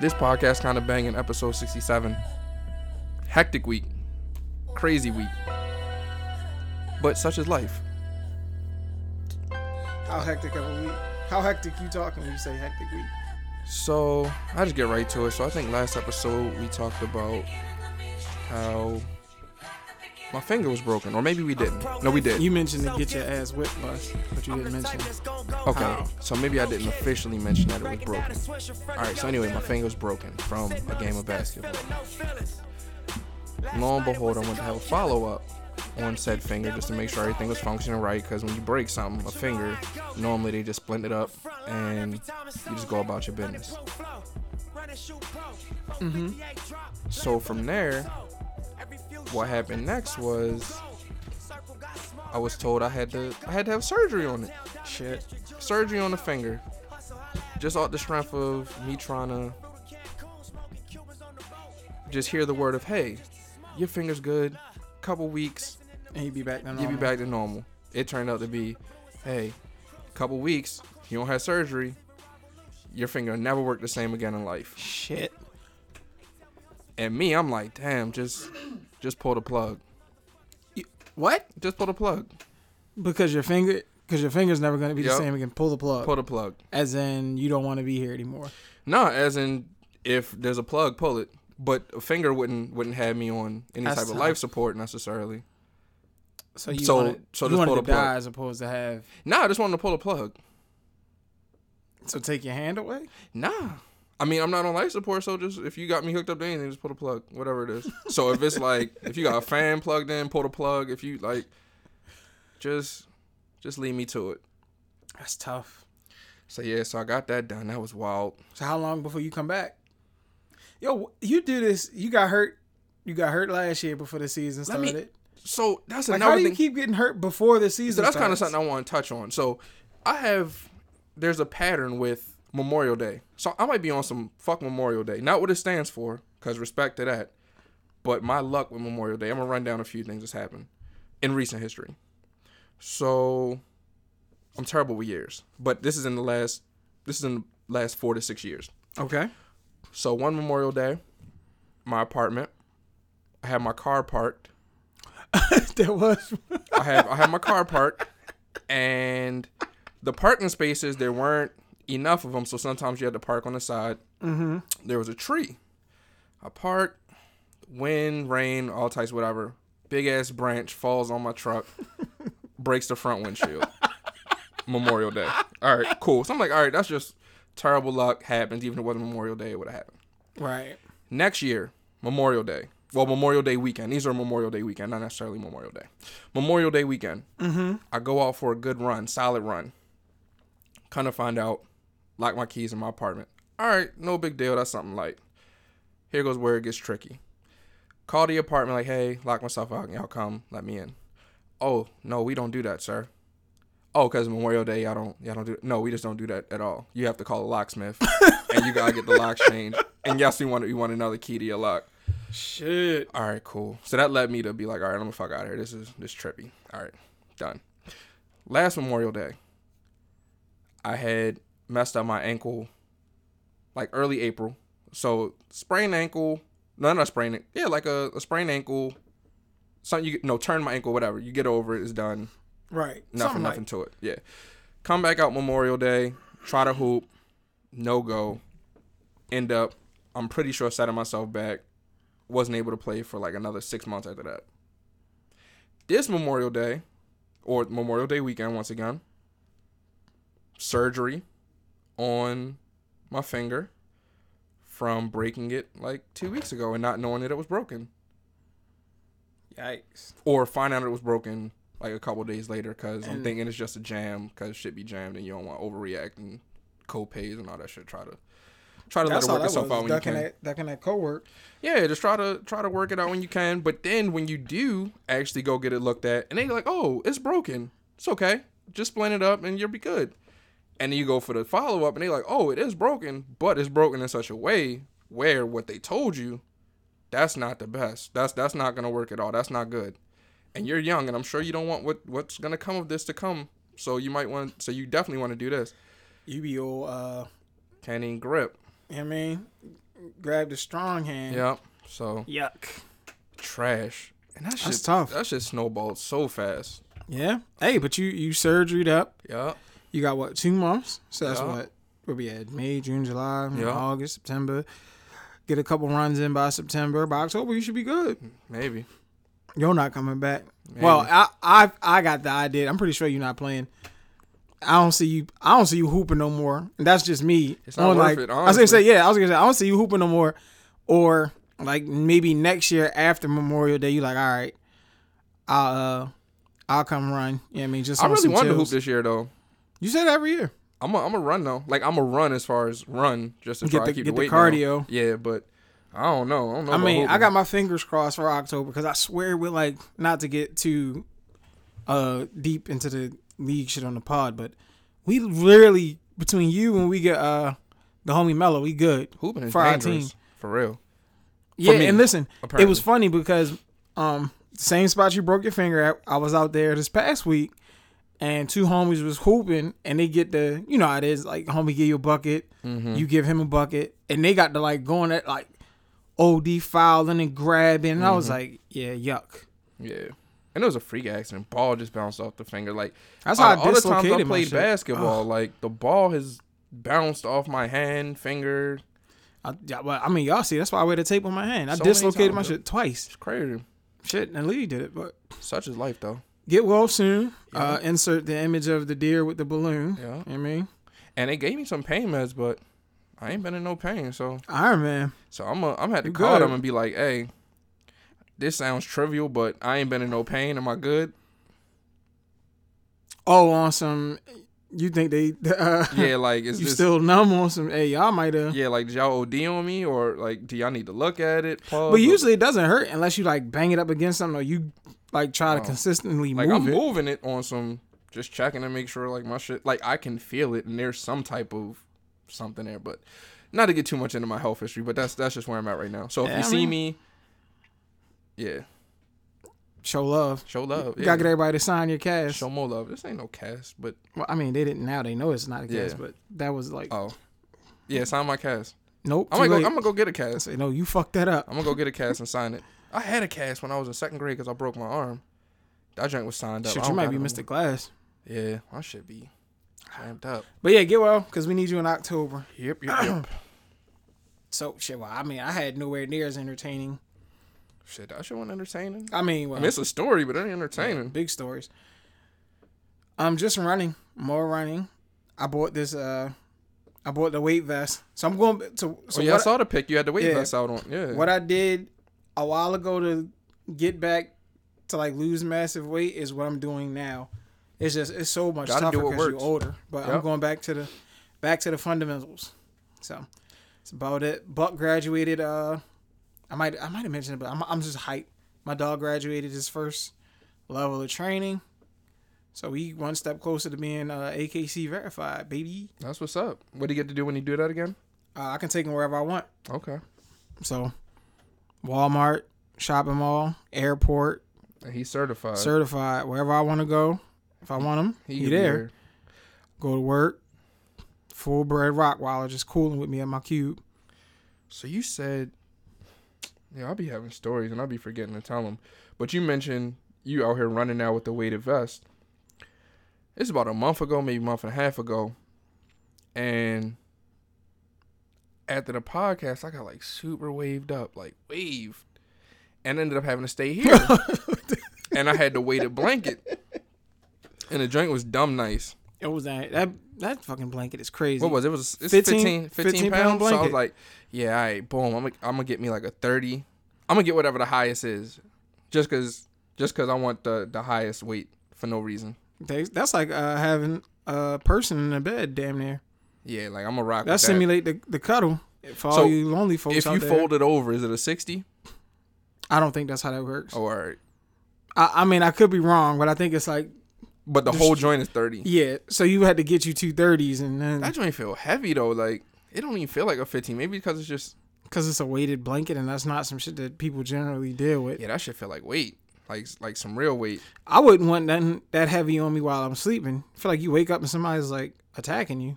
This podcast kind of banging episode 67. Hectic week. Crazy week. But such is life. How hectic of a week? How hectic you talking when you say hectic week? So I just get right to it. So I think last episode we talked about how my finger was broken, or maybe we didn't. No, we did. You mentioned to get your ass whipped bus, but you didn't mention. Okay, so maybe I didn't officially mention that it was broken. All right, so anyway, my finger was broken from a game of basketball. Lo and behold, I went to have a follow up on said finger just to make sure everything was functioning right. Because when you break something, a finger, normally they just splint it up and you just go about your business. Mm-hmm. So from there, what happened next was I was told I had to I had to have surgery on it. Shit. Surgery on the finger. Just off the strength of me trying to just hear the word of hey, your finger's good. Couple weeks, And he be back then. you'll be back to normal. It turned out to be, hey, couple weeks, you don't have surgery, your finger never work the same again in life. Shit. And me, I'm like, damn, just just pull the plug. What? Just pull the plug. Because your finger, because your finger's never gonna be Yup. the same again. Pull the plug. Pull the plug. As in, you don't want to be here anymore. No, as in if there's a plug, pull it. But a finger wouldn't wouldn't have me on any That's type of tough. life support necessarily. So you So- wanted, so you just wanted pull to the plug. die as opposed to have. Nah, I just wanted to pull the plug. So take your hand away. Nah. I mean, I'm not on life support, so just if you got me hooked up to anything, just pull the plug, whatever it is. So if it's like if you got a fan plugged in, pull the plug. If you like, just just lead me to it. That's tough. So yeah, so I got that done. That was wild. So how long before you come back? Yo, you do this. You got hurt. You got hurt last year before the season Let me- started. So that's like, another how do you thing. keep getting hurt before the season? So that's kind of something I want to touch on. So I have there's a pattern with Memorial Day. So I might be on some fuck Memorial Day. Not what it stands for, cause respect to that. But my luck with Memorial Day, I'm gonna run down a few things that's happened in recent history. So I'm terrible with years, but this is in the last this is in the last four to six years. Okay. So one Memorial Day, my apartment, I had my car parked there was. I have I have my car parked, and the parking spaces there weren't enough of them, so sometimes you had to park on the side. mm-hmm. There was a tree. I parked, wind, rain, all types, whatever. Big ass branch falls on my truck, breaks the front windshield. Memorial Day. All right, cool. So I'm like, all right, that's just terrible luck. Happens. Even if it wasn't Memorial Day, it would have happened. Right. Next year, Memorial Day. Well, Memorial Day weekend. These are Memorial Day weekend, not necessarily Memorial Day. Memorial Day weekend. Mm-hmm. I go out for a good run, solid run. Kind of find out, lock my keys in my apartment. All right, no big deal. That's something light. Here goes where it gets tricky. Call the apartment like, hey, lock myself out. Y'all come, let me in. Oh no, we don't do that, sir. Oh, cause Memorial Day, y'all don't, y'all don't do. No, we just don't do that at all. You have to call a locksmith, and you gotta get the locks changed. And yes, we want, you want another key to your lock. Shit. All right, cool. So that led me to be like, all right, I'm gonna fuck out of here. This is this trippy. All right, done. Last Memorial Day, I had messed up my ankle, like early April. So sprained ankle, no, not sprained. it- Yeah, like a, a sprained ankle. Something you no turn my ankle, whatever. You get over it. It's done. Right. Nothing, Something nothing like- to it. Yeah. Come back out Memorial Day, try to hoop, no go. End up, I'm pretty sure setting myself back. Wasn't able to play for like another six months after that. This Memorial Day, or Memorial Day weekend once again, surgery on my finger from breaking it like two weeks ago and not knowing that it was broken Yikes. or find out it was broken like a couple days later because I'm mm. thinking it's just a jam because shit be jammed and you don't want to overreact and co-pays and all that shit. Try to try to That's let it work that itself was. out when you can. that, ducking that co-work. Yeah, just try to try to work it out when you can. But then when you do actually go get it looked at and they're like, oh, it's broken. It's okay. Just blend it up and you'll be good. And then you go for the follow up and they're like, oh, it is broken, but it's broken in such a way where what they told you, that's not the best. That's that's not gonna work at all. That's not good. And you're young, and I'm sure you don't want what what's gonna come of this to come. So you might want. So you definitely want to do this. You be all, uh, Can't even grip. you know what I mean? grab the strong hand. Yep. So Yuck. trash. And that shit, tough. That shit snowballed so fast. Yeah. Hey, but you you surgeryed up. Yep. You got what? Two months. So that's Yeah. what. Where we at? May, June, July, Yeah. August, September. Get a couple runs in by September. By October, you should be good. Maybe. You're not coming back. Maybe. Well, I I I got the idea. I'm pretty sure you're not playing. I don't see you. I don't see you hooping no more. And that's just me. It's not worth like, it, I was gonna say yeah. I was gonna say I don't see you hooping no more. Or like maybe next year after Memorial Day, you like all right. I'll uh I'll come run. You know I mean? Just I really wanted to hoop this year though. You say that every year. I'm a, I'm a run though. Like I'm a run as far as run just to Get try the- to keep get the the weight down. cardio. Yeah, but I don't know. I don't know. I mean, I got my fingers crossed for October because I swear we're like not to get too uh deep into the league shit on the pod, but we literally between you and we get uh the homie Mello, we good. hooping for our team. for real. Yeah, me, and listen, it was funny because um same spot you broke your finger at, I was out there this past week and two homies was hooping and they get the you know how it is, like homie give you a bucket, Mm-hmm. you give him a bucket, and they got to like going at like OD fouling and grabbing. And I was Mm-hmm. like, yeah, yuck. Yeah. And it was a freak accident. Ball just bounced off the finger. Like That's how I all the times I played basketball, like the ball has bounced off my hand, finger. I, yeah, well, I mean, y'all see, that's why I wear the tape on my hand. I So dislocated my shit twice. It's crazy. Shit, and Lee did it, but Such is life, though. Get well soon. Uh, insert the image of the deer with the balloon. Yeah. You know I mean, And they gave me some pain meds, but I ain't been in no pain. So, Iron Man. so I'm a, I'm had to You call good. them and be like, hey, this sounds trivial, but I ain't been in no pain. Am I good? Oh, on some. You think they? Uh, Yeah, like is you this? still numb on some? Hey, y'all might have. yeah, like did y'all OD on me or like do y'all need to look at it? Pause, But usually it doesn't hurt unless you like bang it up against something or you like try to Oh. consistently like move I'm it. moving it on some, just checking to make sure like my shit, like I can feel it and there's some type of something there. But not to get too much into my health history, but that's that's just where I'm at right now. So if Yeah, you I see mean- me, yeah, Show love. show love. You Yeah. gotta get everybody to sign your cash. show more love. This ain't no cast, but Well, I mean, they didn't now. They know it's not a cast, Yeah. but that was like, oh, yeah, sign my cast. nope. I'm gonna go. I'm gonna go get a cast. say, no, you fucked that up. I'm gonna go get a cast and sign it. I had a cast when I was in second grade because I broke my arm. That joint was signed up. Shit, you might be Mr. Glass. Yeah, I should be ramped up. But yeah, get well, because we need you in October. Yep, yep, yep. So shit, well, I mean, I had nowhere near as entertaining. Shit, that shit wasn't entertaining. I mean, well, I mean, it's a story, but it ain't entertaining. big stories. I'm just running, more running. I bought this. uh I bought the weight vest, so I'm going to. So oh, yeah, I saw the pic. You had the weight Yeah. vest out on. Yeah. what I did a while ago to get back to like lose massive weight is what I'm doing now. It's just it's so much Gotta tougher because you're older. But I'm going back to the back to the fundamentals. So it's about it. Buck graduated. Uh, I might I might have mentioned it, but I'm I'm just hyped. My dog graduated his first level of training, so we one step closer to being uh, AKC verified, baby. That's what's up. What do you get to do when you do that again? Uh, I can take him wherever I want. Okay. So Walmart, shopping mall, airport, And he's certified. certified wherever I want to go. If I want him, he, be there. Go to work. Full bred Rottweiler just cooling with me at my cube. So you said, yeah, I'll be having stories and I'll be forgetting to tell them. But you mentioned you out here running now with the weighted vest. It's about a month ago, maybe a month and a half ago, and after the podcast, I got like super waved up, like waved, and ended up having to stay here. and I had to wait a blanket, and the drink was dumb nice. It was that that that fucking blanket is crazy. What was it? it was it's 15 15, 15, 15 pounds. pound So I was like, yeah, all right, boom. I'm gonna I'm gonna get me like a thirty. I'm gonna get whatever the highest is, just cause just cause I want the the highest weight for no reason. That's like uh, having a person in a bed, damn near. Yeah, like I'm gonna rock. That with that. simulate the, the cuddle for all you lonely folks If you there. fold it over, is it a sixty? I don't think that's how that works. Oh, all right. I, I mean, I could be wrong, but I think it's like But the whole joint is thirty. yeah. So you had to get you two thirties, and then That joint feel heavy though. Like it don't even feel like a fifteen. Maybe because it's just because it's a weighted blanket, and that's not some shit that people generally deal with. yeah. That should feel like weight, like like some real weight. I wouldn't want nothing that heavy on me while I'm sleeping. I feel like you wake up and somebody's like attacking you.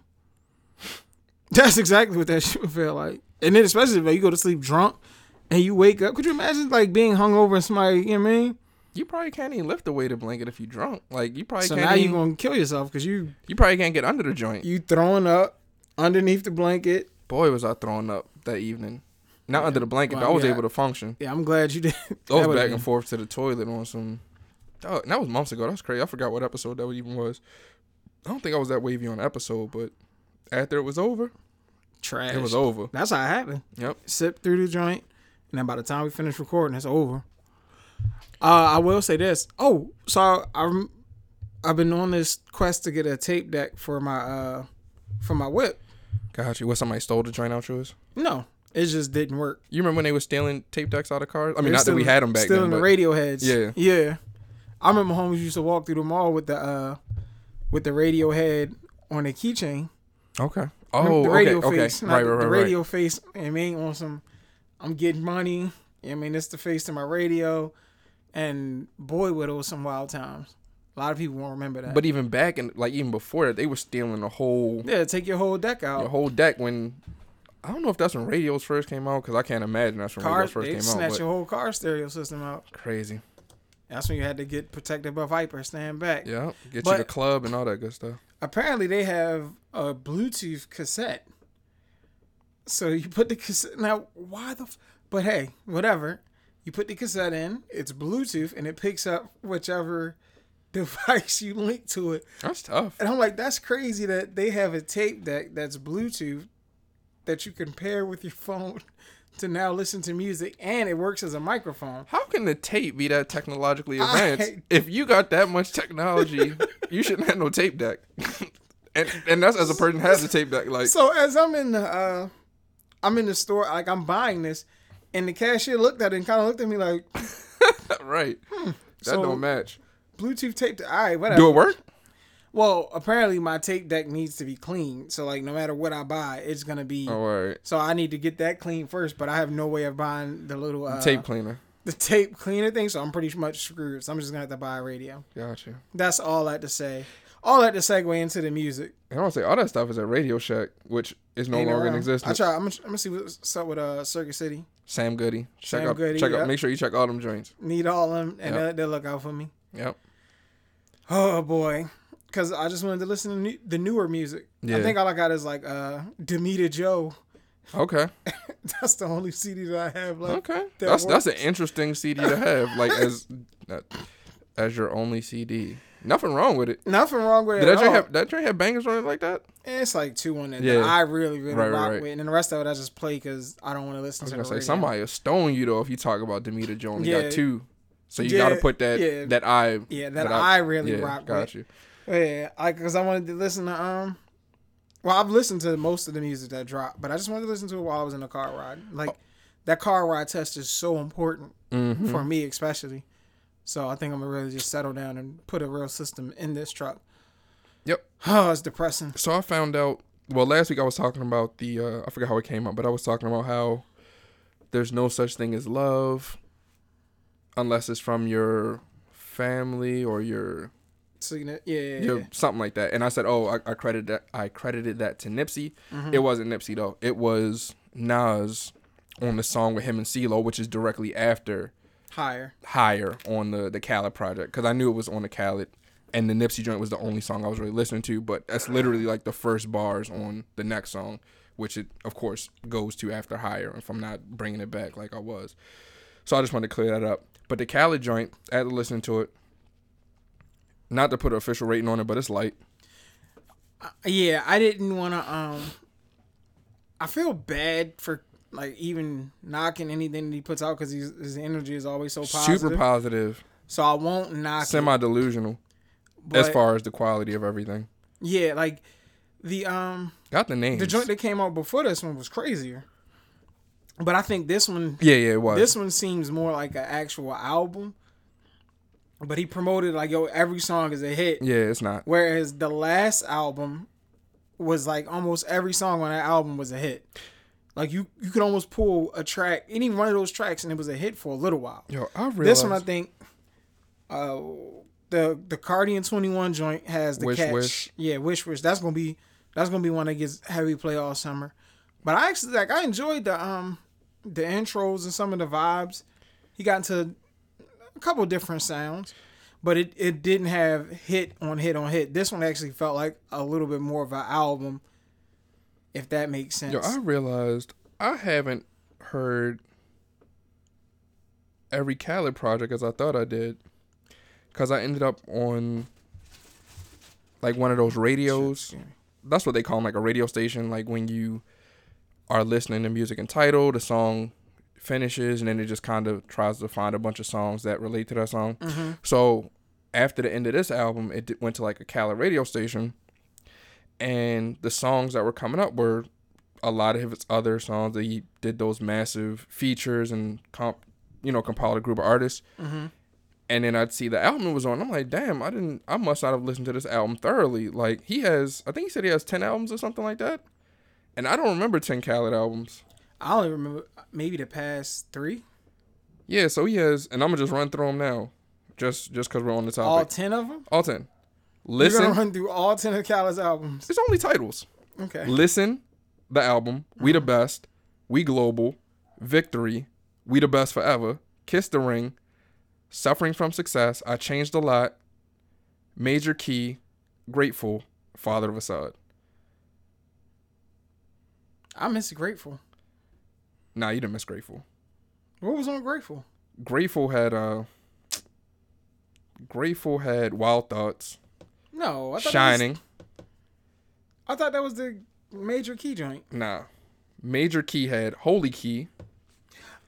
That's exactly what that shit would feel like. And then especially if you go to sleep drunk and you wake up, could you imagine like being hungover and somebody, you know what I mean? You probably can't even lift the weighted blanket if you drunk. Like you probably so can't now you're gonna kill yourself because you you probably can't get under the joint. you throwing up underneath the blanket. Boy, was I throwing up that evening. Not under the blanket, but I was yeah. able to function. Yeah, I'm glad you did. I was back been- and forth to the toilet on some. Oh, that was months ago. That's crazy. I forgot what episode that even was. I don't think I was that wavy on episode, but after it was over, Trash. it was over. That's how it happened. Yep. Sip through the joint, and then by the time we finish recording, it's over. Uh, I will say this. Oh, so I'm I've been on this quest to get a tape deck for my uh for my whip. Got you. What somebody stole the joint out yours? No, it just didn't work. You remember when they were stealing tape decks out of cars? I mean, They're not still- that we had them back still then, in the radio heads. Yeah. yeah. I remember homies used to walk through the mall with the uh with the radio head on a keychain. okay. Oh, the radio okay, okay. face, not right, the, right, the right, radio face. I mean, on some, I'm getting money. I mean, it's the face to my radio, and boy, would it was some wild times. A lot of people won't remember that. But even back and like even before that, they were stealing the whole yeah, take your whole deck out. the whole deck when. I don't know if that's when radios first came out because I can't imagine that's when car, radios first came out. snatch But your whole car stereo system out. crazy. That's when you had to get protected by Viper, stand back. Yeah, get But- you the club and all that good stuff. Apparently, they have a Bluetooth cassette. So you put the cassette. Now, why the? F- but hey, whatever. You put the cassette in. It's Bluetooth, and it picks up whichever device you link to it. That's tough. And I'm like, that's crazy that they have a tape deck that's Bluetooth that you can pair with your phone to now listen to music, and it works as a microphone. How can the tape be that technologically I- advanced? if you got that much technology, you shouldn't have no tape deck. and and that's as a person has a tape deck. Like So as I'm in the uh I'm in the store, like I'm buying this, and the cashier looked at it and kind of looked at me like, right, that So- don't match. Bluetooth tape. All right, whatever. Do it work? Well, apparently my tape deck needs to be clean. So like no matter what I buy, it's gonna be. Oh, all right. So I need to get that clean first, but I have no way of buying the little uh, tape cleaner. the tape cleaner thing. So I'm pretty much screwed. So I'm just gonna have to buy a radio. Gotcha. That's all I had to say. All that to segue into the music. And I want to say all that stuff is at Radio Shack, which is no Ain't longer in around. I existence. try. I'm gonna, I'm gonna see what's up with uh Circuit City. Sam Goody. Check Sam out. Goody, check yep. out. Make sure you check all them joints. Need all them, and Yep. they'll, they'll look out for me. Yep. Oh boy, because I just wanted to listen to new, the newer music. Yeah. I think all I got is like uh Damita Jo. Okay. That's the only CD that I have left. Okay. that That's that's an interesting CD to have, like as uh, as your only CD. Nothing wrong with it. Nothing wrong with it. Did that at have that joint have bangers on it like that? It's like two on it Yeah. that I really really Right, rock right. with, and then the rest of it I just play because I don't want to I listen was to gonna say somebody will stone you though if you talk about Damita Jo Yeah. got two. So you Yeah, gotta put that yeah. that I Yeah, that, that I, really yeah, rock got with. you. Yeah, like because I wanted to listen to um. Well, I've listened to most of the music that dropped, but I just wanted to listen to it while I was in the car ride. Like Oh. that car ride test is so important Mhm. for me, especially. So I think I'm gonna really just settle down and put a real system in this truck. Yep. Oh, it's depressing. So I found out. Well, last week I was talking about the. Uh, I forgot how it came up, but I was talking about how there's no such thing as love unless it's from your family or your Signet, yeah, yeah, your yeah. something like that. And I said, oh, I, I credited that. I credited that to Nipsey. Mm-hmm. It wasn't Nipsey though. It was Nas on the song with him and CeeLo, which is directly after higher. Higher on the the Khaled project because I knew it was on the Khaled. And the Nipsey joint was the only song I was really listening to, but that's literally like the first bars on the next song, which it of course goes to after Higher. If I'm not bringing it back like I was, so I just wanted to clear that up. But the Khaled joint, after listening to it, not to put an official rating on it, but it's light. Yeah, I didn't want to. Um, I feel bad for like even knocking anything that he puts out because his energy is always so positive. Super positive, So I won't knock semi delusional as far as the quality of everything. yeah, like the um Got the name. the joint that came out before this one was crazier. But I think this one yeah, yeah, it was. this one seems more like an actual album. But he promoted like yo every song is a hit. yeah, it's not. Whereas the last album was like almost every song on that album was a hit. Like you you could almost pull a track, any one of those tracks, and it was a hit for a little while. Yo, I realized. This one I think uh the the Cardi and 21 joint has the Wish catch. Wish. Yeah, Wish Wish. That's gonna be that's gonna be one that gets heavy play all summer. But I actually like I enjoyed the um the intros and some of the vibes. He got into couple different sounds, but it, it didn't have hit on hit on hit. This one actually felt like a little bit more of an album, if that makes sense. Yo, I realized I haven't heard every Khaled project as I thought I did, because I ended up on like one of those radios. That's what they call 'em, like a radio station. Like when you are listening to music and title, the song finishes, and then it just kind of tries to find a bunch of songs that relate to that song. hmm So after the end of this album, it went to like a Khaled radio station, and the songs that were coming up were a lot of his other songs that he did those massive features and comp, you know, compiled a group of artists. hmm And then I'd see the album was on. I'm like, damn, I didn't, I must not have listened to this album thoroughly. Like he has, I think he said he has ten albums or something like that, and I don't remember ten Khaled albums. I only remember maybe the past three. Yeah, so he has, and I'm gonna just run through them now, just just because we're on the topic. All ten of them. All ten. Listen, gonna run through all ten of Khaled's albums. it's only titles. Okay. Listen, the album, We the uh-huh. Best, We Global, Victory, We the Best Forever, Kiss the Ring, Suffering from Success, I Changed a Lot, Major Key, Grateful, Father of Asahd. I miss Grateful. Nah, you didn't miss Grateful. What was on Grateful? Grateful had uh Grateful had Wild Thoughts, No, I thought That was, Shining. I thought that was the major key joint. Nah. Major Key had Holy Key.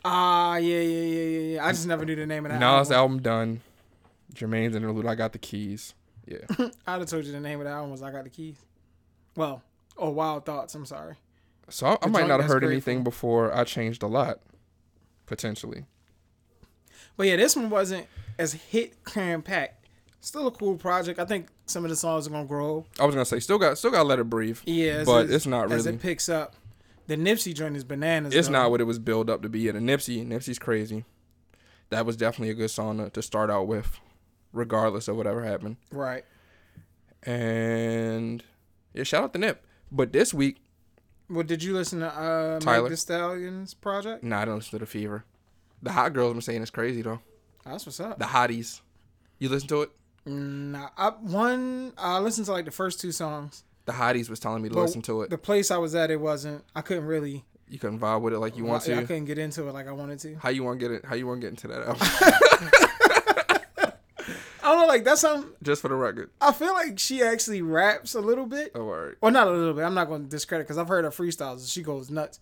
Ah, yeah, yeah, yeah, yeah, yeah. I just never knew the name of that. Nas album. album done. Jermaine's interlude. I got the keys. Yeah. I'd have told you the name of the album was I Got the Keys. Well, oh, Wild Thoughts. I'm sorry. So I, I might not have heard anything before I changed a lot, potentially. But yeah, this one wasn't as hit cram packed. Still a cool project. I think some of the songs are gonna grow. I was gonna say still got still got to let it breathe. Yeah, but it- it's not really. as it picks up. The Nipsey joint is bananas. It's though. not what it was built up to be. And Nipsey, Nipsey's crazy. That was definitely a good song to, to start out with, regardless of whatever happened. right. And yeah, shout out to Nip. But this week, Well, did you listen to uh, Tyler. Meg Thee Stallion's project? nah, I don't listen to the Fever. The hot girls been saying it's crazy though. That's what's up. The hotties, you listen to it? Nah, I, one I listened to like the first two songs. The hotties was telling me to listen to it. The place I was at, it wasn't. I couldn't really. You couldn't vibe with it like you want I, to. I couldn't get into it like I wanted to. How you want to get it? How you want to get into that album? I don't know. Like that's something. Just for the record. I feel like she actually raps a little bit. Oh, all right. Well, not a little bit. I'm not going to discredit because I've heard her freestyles and she goes nuts.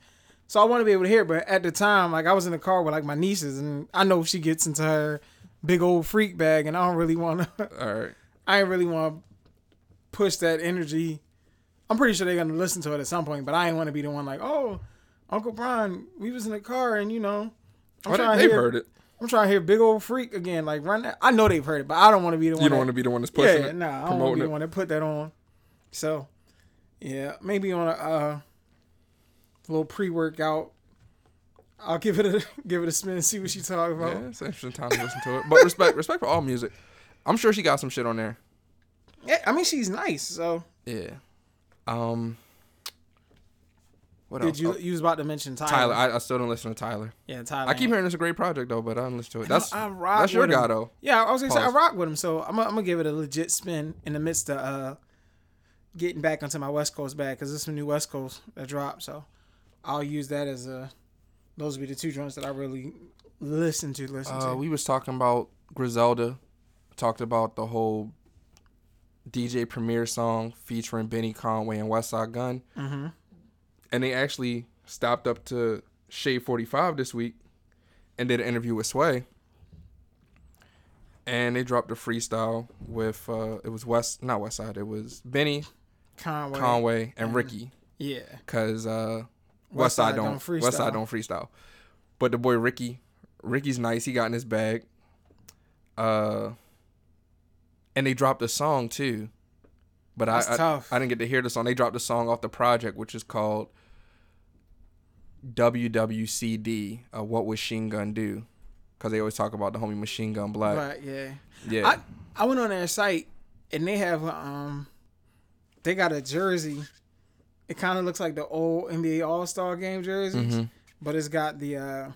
So I want to be able to hear. it, But at the time, like I was in the car with like my nieces, and I know she gets into her big old freak bag, and I don't really want to. All right. I ain't really want to push that energy. I'm pretty sure they're gonna listen to it at some point, but I ain't want to be the one like, oh, Uncle Brian, we was in the car, and you know, I'm Oh, trying they, to they've hear, heard it. I'm trying to hear big old freak again, like run that. I know they've heard it, but I don't want to be the one. You don't want to be the one that's pushing yeah, it, nah, I don't want to be the it. one that put that on. So, yeah, maybe on a uh, little pre-workout, I'll give it a give it a spin and see what she talking about. Yeah, it's an interesting time to listen to it. But respect, respect for all music. I'm sure she got some shit on there. Yeah, I mean she's nice. So, Yeah. Um. What did else? you Oh, you was about to mention Tyler? Tyler. I, I still don't listen to Tyler. yeah, Tyler. I keep hearing it's a great project though, but I don't listen to it. That's I rock that's your with him. guy though. Yeah, I was gonna say I Pause. rock with him, so I'm gonna, I'm gonna give it a legit spin in the midst of uh, getting back onto my West Coast bag because there's some new West Coast that dropped. So I'll use that as a. Those would be the two drums that I really listen to. Listen Uh, to. we was talking about Griselda. Talked about the whole DJ Premier song featuring Benny Conway and Westside Gun. mm-hmm. And they actually stopped up to Shade 45 this week and did an interview with Sway. And they dropped a freestyle with uh it was West not West Side, it was Benny, Conway. Conway, and Ricky. Yeah. Cause uh West Side don't, freestyle. West Side don't freestyle. But the boy Ricky, Ricky's nice, he got in his bag. Uh and they dropped a song too. But I, I. I didn't get to hear the song. They dropped a song off the project, which is called WWCD. Uh, what would Machine Gun do? Because they always talk about the homie Machine Gun Black. Right. Yeah. Yeah, I I went on their site and they have um they got a jersey It kind of looks like the old NBA All Star Game jerseys, Mhm. but it's got the. uh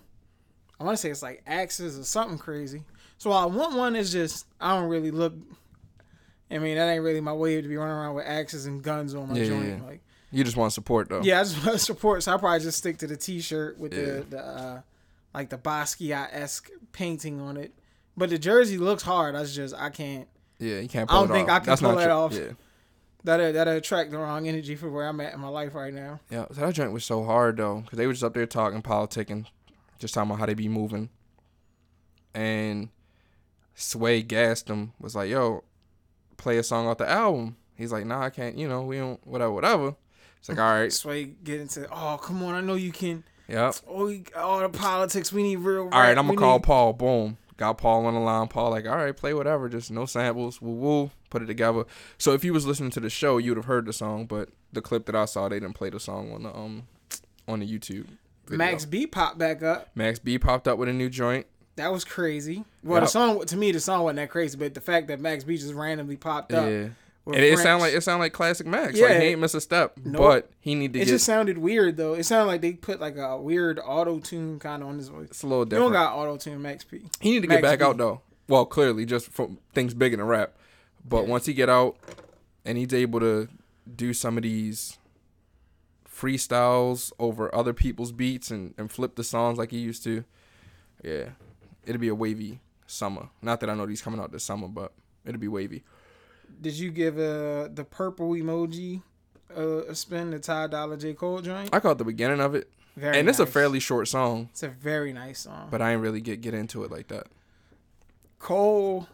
I want to say it's like axes or something crazy. So I want one is just I don't really look. I mean that ain't really my way to be running around with axes and guns on my Yeah, joint. yeah. Like You just want support though. yeah, I just want support. So I probably just stick to the T-shirt with Yeah. the the uh, like the Basquiat esque painting on it. But the jersey looks hard. I just I can't. Yeah, you can't I don't think off. I can That's pull that your- off. Yeah. That that attract the wrong energy for where I'm at in my life right now. Yeah, so that joint was so hard though, because they were just up there talking, politicking, just talking about how they be moving. And Sway gassed him, was like, yo, play a song off the album. He's like, nah, I can't, you know, we don't, whatever, whatever. It's like, all right, Sway get into oh come on I know you can yep. oh you, all the politics we need real All right, rap, I'm gonna call need- Paul. Boom. Got Paul on the line. Paul like, all right, play whatever, just no samples. Woo woo. Put it together. So if you was listening to the show, you'd have heard the song, but the clip that I saw, they didn't play the song on the um on the YouTube. video. Max B popped back up. Max B popped up with a new joint. That was crazy. Well, the song to me the song wasn't that crazy, but the fact that Max B just randomly popped up. Yeah. And it French- sound like it sound like classic Max. Yeah. Like he ain't miss a step. Nope. But he need to It get just sounded weird though. It sounded like they put like a weird auto tune kind of on his voice. it's a little different. You don't got auto tune, Max P. he need to get back B. out though. Well, clearly just from things bigger than rap. But Yeah. once he get out and he's able to do some of these freestyles over other people's beats and, and flip the songs like he used to, yeah, it'll be a wavy summer. Not that I know he's coming out this summer, but it'll be wavy. Did you give uh, the purple emoji uh, a spin? The Ty Dolla J Cole joint. I caught the beginning of it, Very and it's a fairly short song, It's a very nice song. but I ain't really get get into it like that. Cole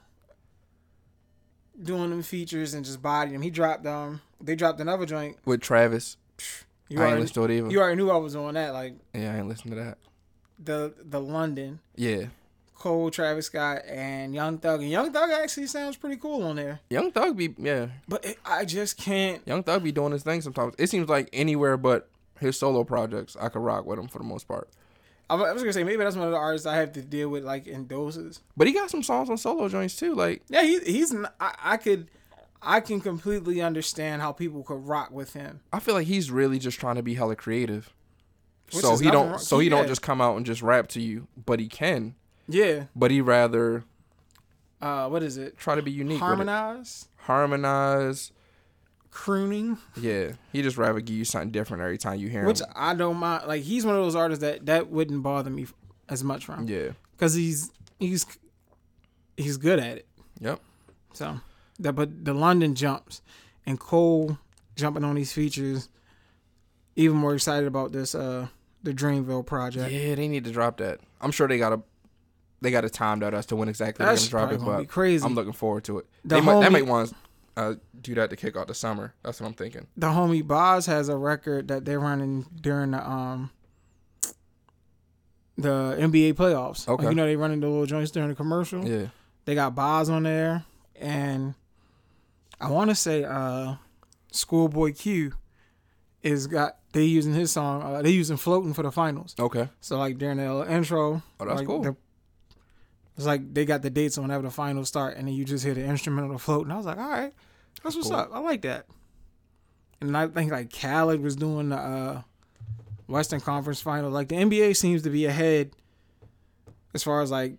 doing them features and just bodying him. He dropped um. They dropped another joint. With Travis, You I ain't already, listened to it either. you already knew I was on that. Like yeah, I ain't listened to that. the the London Yeah, Cole, Travis Scott, and Young Thug. And Young Thug actually sounds pretty cool on there. Young Thug be yeah, But it, I just can't. Young Thug be doing his thing sometimes. It seems like anywhere but his solo projects, I could rock with him for the most part. I was gonna say maybe that's one of the artists I have to deal with like in doses. But he got some songs on solo joints too. Like Yeah, he, he's. I could. I can completely understand how people could rock with him. I feel like he's really just trying to be hella creative. Which so he don't wrong- so he yeah. don't just come out and just rap to you, but he can. Yeah. But he rather Uh, what is it? try to be unique. Harmonize. Harmonize, crooning, Yeah. He just rather give you something different every time you hear him. which. I don't mind. Like he's one of those artists that that wouldn't bother me as much from Yeah. because he's he's he's good at it. Yep. So, that but the London jumps and Cole jumping on these features. Even more excited about this uh the Dreamville project. Yeah, they need to drop that. I'm sure they gotta they gotta timed out as to when exactly That's they're gonna drop gonna it, but crazy. I'm looking forward to it. The they might, they homie- might want to uh, do that to kick off the summer. That's what I'm thinking. the homie Bas has a record that they're running during the um the NBA playoffs. Like, Okay. you know they running the little joints during the commercial. Yeah. They got Bas on there, and I want to say uh Schoolboy Q is got they using his song. Uh, they using floating for the finals. Okay. So like during the intro, Oh, that's like, cool. the- it's like they got the dates on whenever the finals start, and then you just hear the instrumental float, and I was like, all right, that's what's cool. up. I like that. And I think like Khaled was doing the uh, Western Conference final. Like the NBA seems to be ahead as far as like,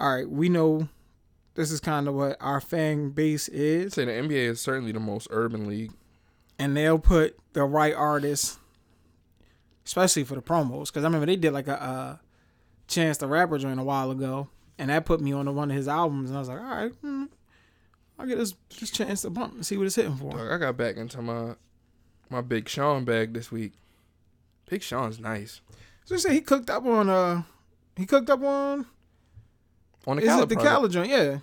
all right, we know this is kind of what our fan base I'd is, say the NBA is certainly the most urban league. and they'll put the right artists, especially for the promos. Because I remember they did like a uh, Chance the Rapper joint a while ago, and that put me on one of his albums, and I was like, all right, hmm, I'll get this this chance to bump and see what it's hitting for. Dog, I got back into my my Big Sean bag this week. Big Sean's nice. So you say he cooked up on uh, he cooked up on On the is Khaled it the project. Khaled joint? Yeah.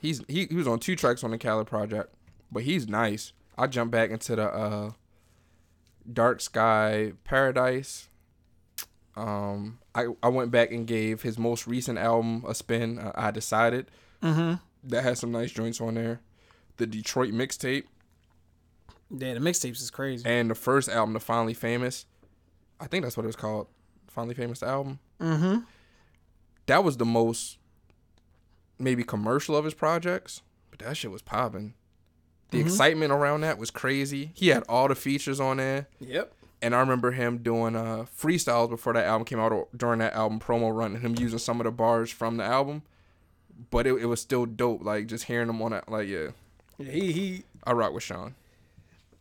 He's he, he was on two tracks on the Khaled project, but he's nice. I jumped back into the uh, Dark Sky Paradise. Um, I I went back and gave his most recent album a spin. Uh, I decided Mm-hmm. that has some nice joints on there. The Detroit mixtape Yeah, the mixtapes is crazy. and the first album, the Finally Famous. I think that's what it was called. Finally Famous album. Mm-hmm. That was the most maybe commercial of his projects, but that shit was popping. The excitement around that was crazy. He had all the features on there. Yep. And I remember him doing uh, freestyles before that album came out or during that album promo run and him using some of the bars from the album. But it, it was still dope. Like just hearing him on that, like, yeah, Yeah, he he. I rock with Sean.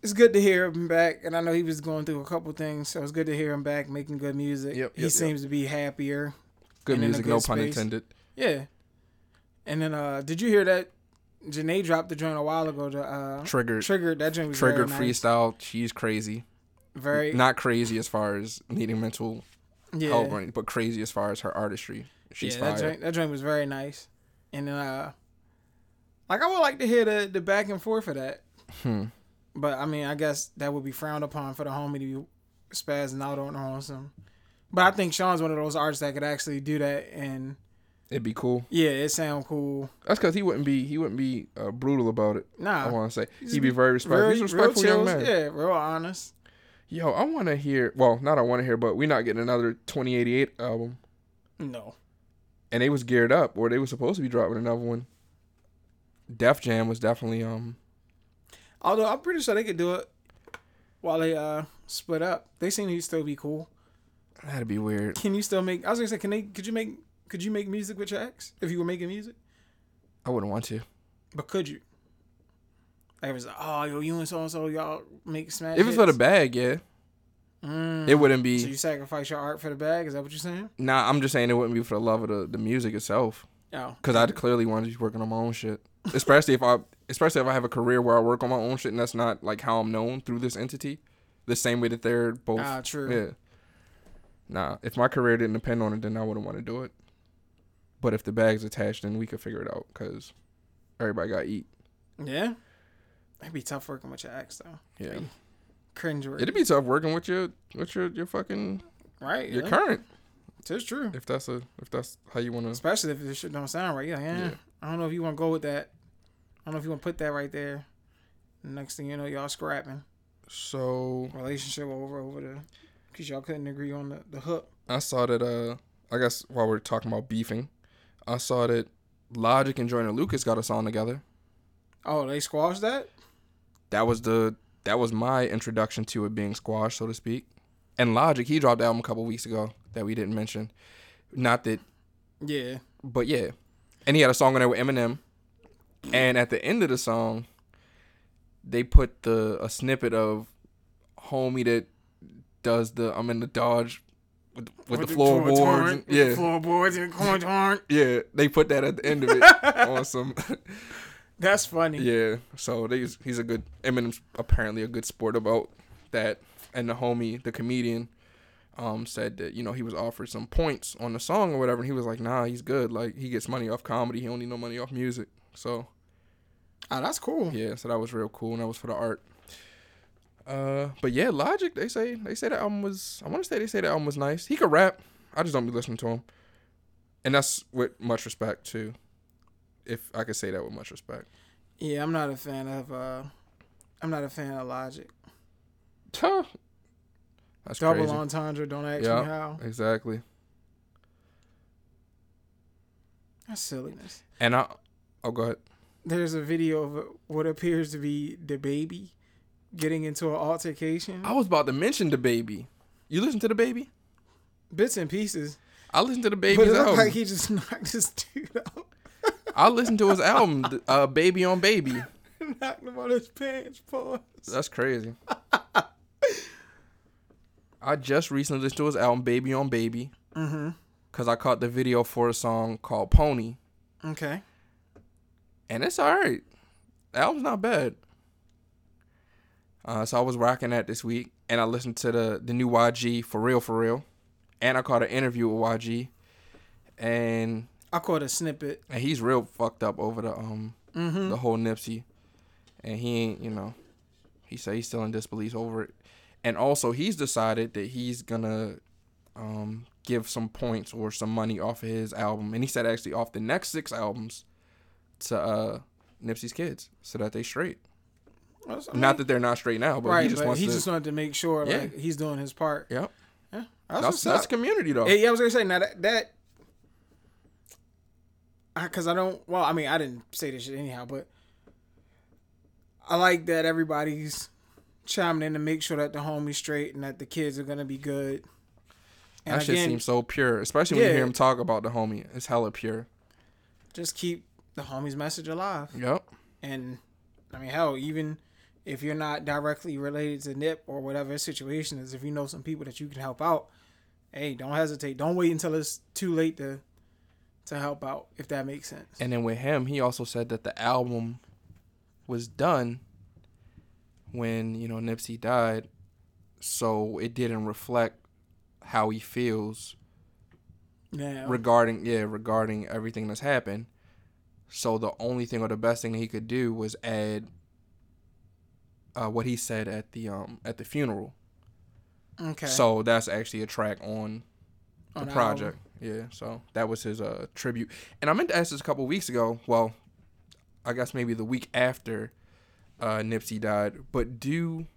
It's good to hear him back, and I know he was going through a couple things, so it's good to hear him back making good music. Yep, he yep, yep. seems to be happier. Good music, good no pun intended. Yeah. And then, uh, did you hear that? Jhené dropped the joint a while ago. To, uh, Triggered. triggered. That joint was Triggered nice. freestyle. She's crazy. Very. Not crazy as far as needing mental yeah. help or anything, but crazy as far as her artistry. She's yeah, that joint, that joint was very nice. And uh, like I would like to hear the the back and forth of that. Hmm. But I mean, I guess that would be frowned upon for the homie to be spazzing out on on some. But I think Sean's one of those artists that could actually do that, and It'd be cool. yeah, it sound cool. That's because he wouldn't be he wouldn't be uh, brutal about it. Nah, I want to say he'd be very respectful. He's a respectful young man. yeah, real honest. Yo, I want to hear. Well, not I want to hear, but we're not getting another TWENTY88 album, No, and they was geared up, or they was supposed to be dropping another one. Def Jam was definitely um. although I'm pretty sure they could do it while they uh split up. They seem to still be cool. That'd be weird. Can you still make? I was gonna say, can they? Could you make? Could you make music with your ex if you were making music? I wouldn't want to. But could you? Like it was like, oh yo, you and so and so y'all make smash. If it's for the bag, yeah, Mm. it wouldn't So be. you sacrifice your art for the bag? Is that what you're saying? Nah, I'm just saying it wouldn't be for the love of the, the music itself. Oh, Cause I'd clearly want to be working on my own shit, especially if I, especially if I have a career where I work on my own shit, and that's not like how I'm known through this entity, the same way that they're both. ah, true. Yeah. Nah, if my career didn't depend on it, then I wouldn't want to do it. But if the bag's attached, then we could figure it out, cause everybody got to eat. Yeah. It'd be tough working with your ex though. Yeah, Cringe it'd be tough working with your with your your fucking right. your yeah. current It's true. if that's a if that's how you want to. Especially if this shit don't sound right. Yeah, yeah. Yeah. I don't know if you want to go with that. I don't know if you want to put that right there. Next thing you know, y'all scrapping. So Relationship over over the because y'all couldn't agree on the, the hook. I saw that. Uh, I guess while we're talking about beefing, I saw that Logic and Joyner Lucas got a song together. Oh, they squashed that? That was the that was my introduction to it being squashed, so to speak. And Logic, he dropped the album a couple weeks ago that we didn't mention. Not that, Yeah. but yeah. And he had a song on there with Eminem. And at the end of the song, they put the a snippet of homie that does the I'm in the Dodge with, with, the, floorboards. yeah, Floorboards and corn torn. yeah. They put that at the end of it on some. That's funny. Yeah, so they, he's a good Eminem's apparently a good sport about that. And the homie, the comedian, um, said that you know he was offered some points on the song or whatever, and he was like, "Nah, he's good. Like he gets money off comedy. He don't need no money off music." So Oh, that's cool. yeah, so that was real cool, and that was for the art. Uh, but yeah, Logic. They say they say the album was. I want to say they say the album was nice. He could rap. I just don't be listening to him, and that's with much respect too. If I could say that with much respect. Yeah, I'm not a fan of uh I'm not a fan of Logic. Huh. That's Double crazy. entendre, don't ask Yeah. me how. Exactly. That's silliness. And I, oh, go ahead. There's a video of what appears to be DaBaby getting into an altercation. I was about to mention DaBaby. You listen to DaBaby? Bits and pieces. I listened to the But it looked album. like he just knocked this dude out. I listened to his album, uh, "Baby on Baby." knocked him on his pants, pause. That's crazy. I just recently listened to his album, "Baby on Baby," Mm-hmm. because I caught the video for a song called "Pony," Okay. and it's all right. The album's not bad. Uh, so I was rocking that this week, and I listened to the the new YG for real, for real, and I caught an interview with YG, and I caught a snippet. and he's real fucked up over the um Mm-hmm. the whole Nipsey, and he ain't you know, he said he's still in disbelief over it, and also he's decided that he's gonna um give some points or some money off of his album, and he said actually off the next six albums to uh Nipsey's kids so that they straight. Not that they're not straight now, but right, he just but wants he to. just wanted to make sure Yeah. like he's doing his part. yep, Yeah, that's what's that's, community though. Yeah, yeah, I was gonna say now that that because I, don't. Well, I mean, I didn't say this shit anyhow, but I like that everybody's chiming in to make sure that the homies straight and that the kids are gonna be good. And that shit again, seems so pure, especially when you hear him talk about the homie. It's hella pure. just keep the homies' message alive. Yep. And I mean, hell, even if you're not directly related to Nip or whatever situation is, if you know some people that you can help out, hey, don't hesitate. Don't wait until it's too late to to help out. If that makes sense. And then with him, he also said that the album was done when, you know, Nipsey died. So it didn't reflect how he feels Yeah. regarding yeah, regarding everything that's happened. So the only thing or the best thing that he could do was add uh, what he said at the um at the funeral. okay. So that's actually a track on the On the project. Yeah, so that was his uh tribute. And I meant to ask this a couple weeks ago. Well, I guess maybe the week after uh Nipsey died. But do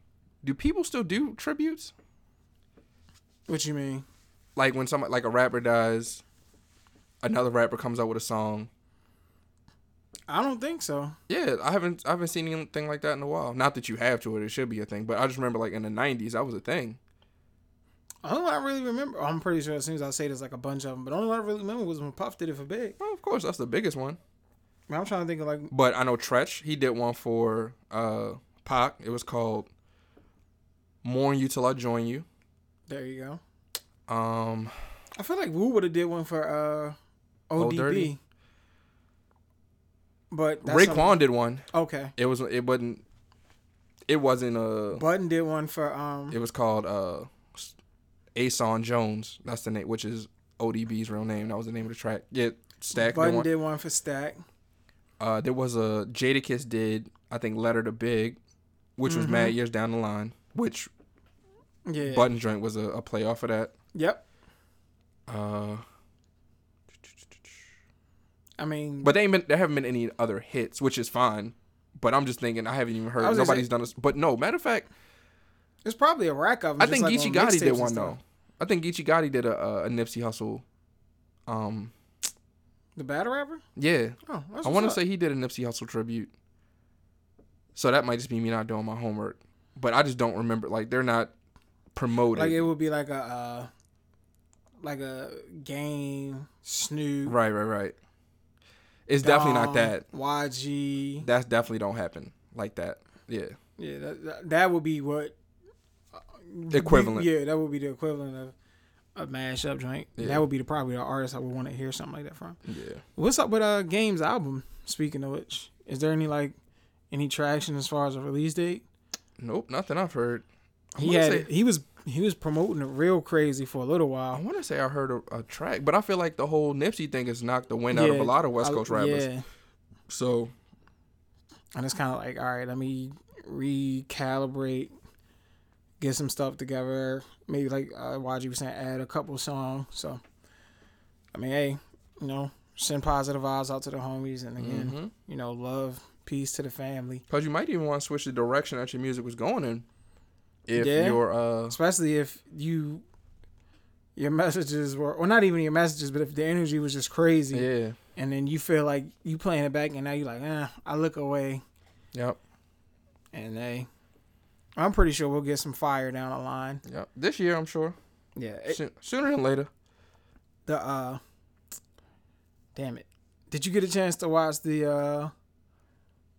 do people still do tributes? What you mean? Like when somebody like a rapper dies, another rapper comes out with a song. I don't think so. Yeah, I haven't I haven't seen anything like that in a while. Not that you have to, or it should be a thing. But I just remember like in the '90s, that was a thing. Only one I really remember, I'm pretty sure as soon as I say there's like a bunch of them, but the only one I really remember was when Puff did it for Big. Well, of course, that's the biggest one. I mean, I'm trying to think of like, But I know Treach, he did one for uh Pac. It was called "Mourn You Till I Join You." there you go. Um, I feel like Wu would have did one for uh ODB. Dirty? But that's Raekwon did one. okay. It was it wasn't it wasn't a. Button did one for um it was called uh Ason Jones. That's the name, which is ODB's real name. That was the name of the track. Yeah, Stack Button one. did one for Stack. Uh, there was a Jadakiss did I think Letter to Big, which was Mhm. mad years down the line. Which Yeah. Button Joint was a, a play off of that. Yep. Uh, I mean, but they ain't been, there haven't been any other hits, which is fine. But I'm just thinking I haven't even heard was nobody's done this. But no, matter of fact, there's probably a rack of them. I think like Geechee Gotti did one though. I think Geechee Gotti did a, a, a Nipsey Hussle. Um, The battle rapper? yeah, Oh, that's I want to say he did a Nipsey Hussle tribute. So that might just be me not doing my homework, but I just don't remember. Like they're not promoted. like it would be like a uh, like a game Snoop. right, right, right. It's definitely not that. YG. That definitely don't happen like that. Yeah, Yeah, that, that, would be what Equivalent. Yeah, that would be the equivalent of a mashup joint. Yeah. That would be the probably the artist I would want to hear something like that from. yeah. What's up with uh Game's album? Speaking of which, is there any like any traction as far as a release date? Nope, nothing I've heard. I He had say- he was he was promoting it real crazy for a little while. I want to say I heard a, a track, but I feel like the whole Nipsey thing has knocked the wind out of a lot of West I- Coast rappers. Yeah, So and it's kind of like all right, let me recalibrate, get some stuff together. Maybe like uh, YG was saying, add a couple songs. So, I mean, hey, you know, send positive vibes out to the homies, and again, mhm. you know, love, peace to the family. Cause you might even want to switch the direction that your music was going in. If Yeah. your uh especially if you your messages were or not even your messages but if the energy was just crazy yeah and then you feel like you playing it back and now you're like eh, i look away yep and they i'm pretty sure we'll get some fire down the line yep this year I'm sure yeah it- Soon, sooner than later. the uh damn it did you get a chance to watch the uh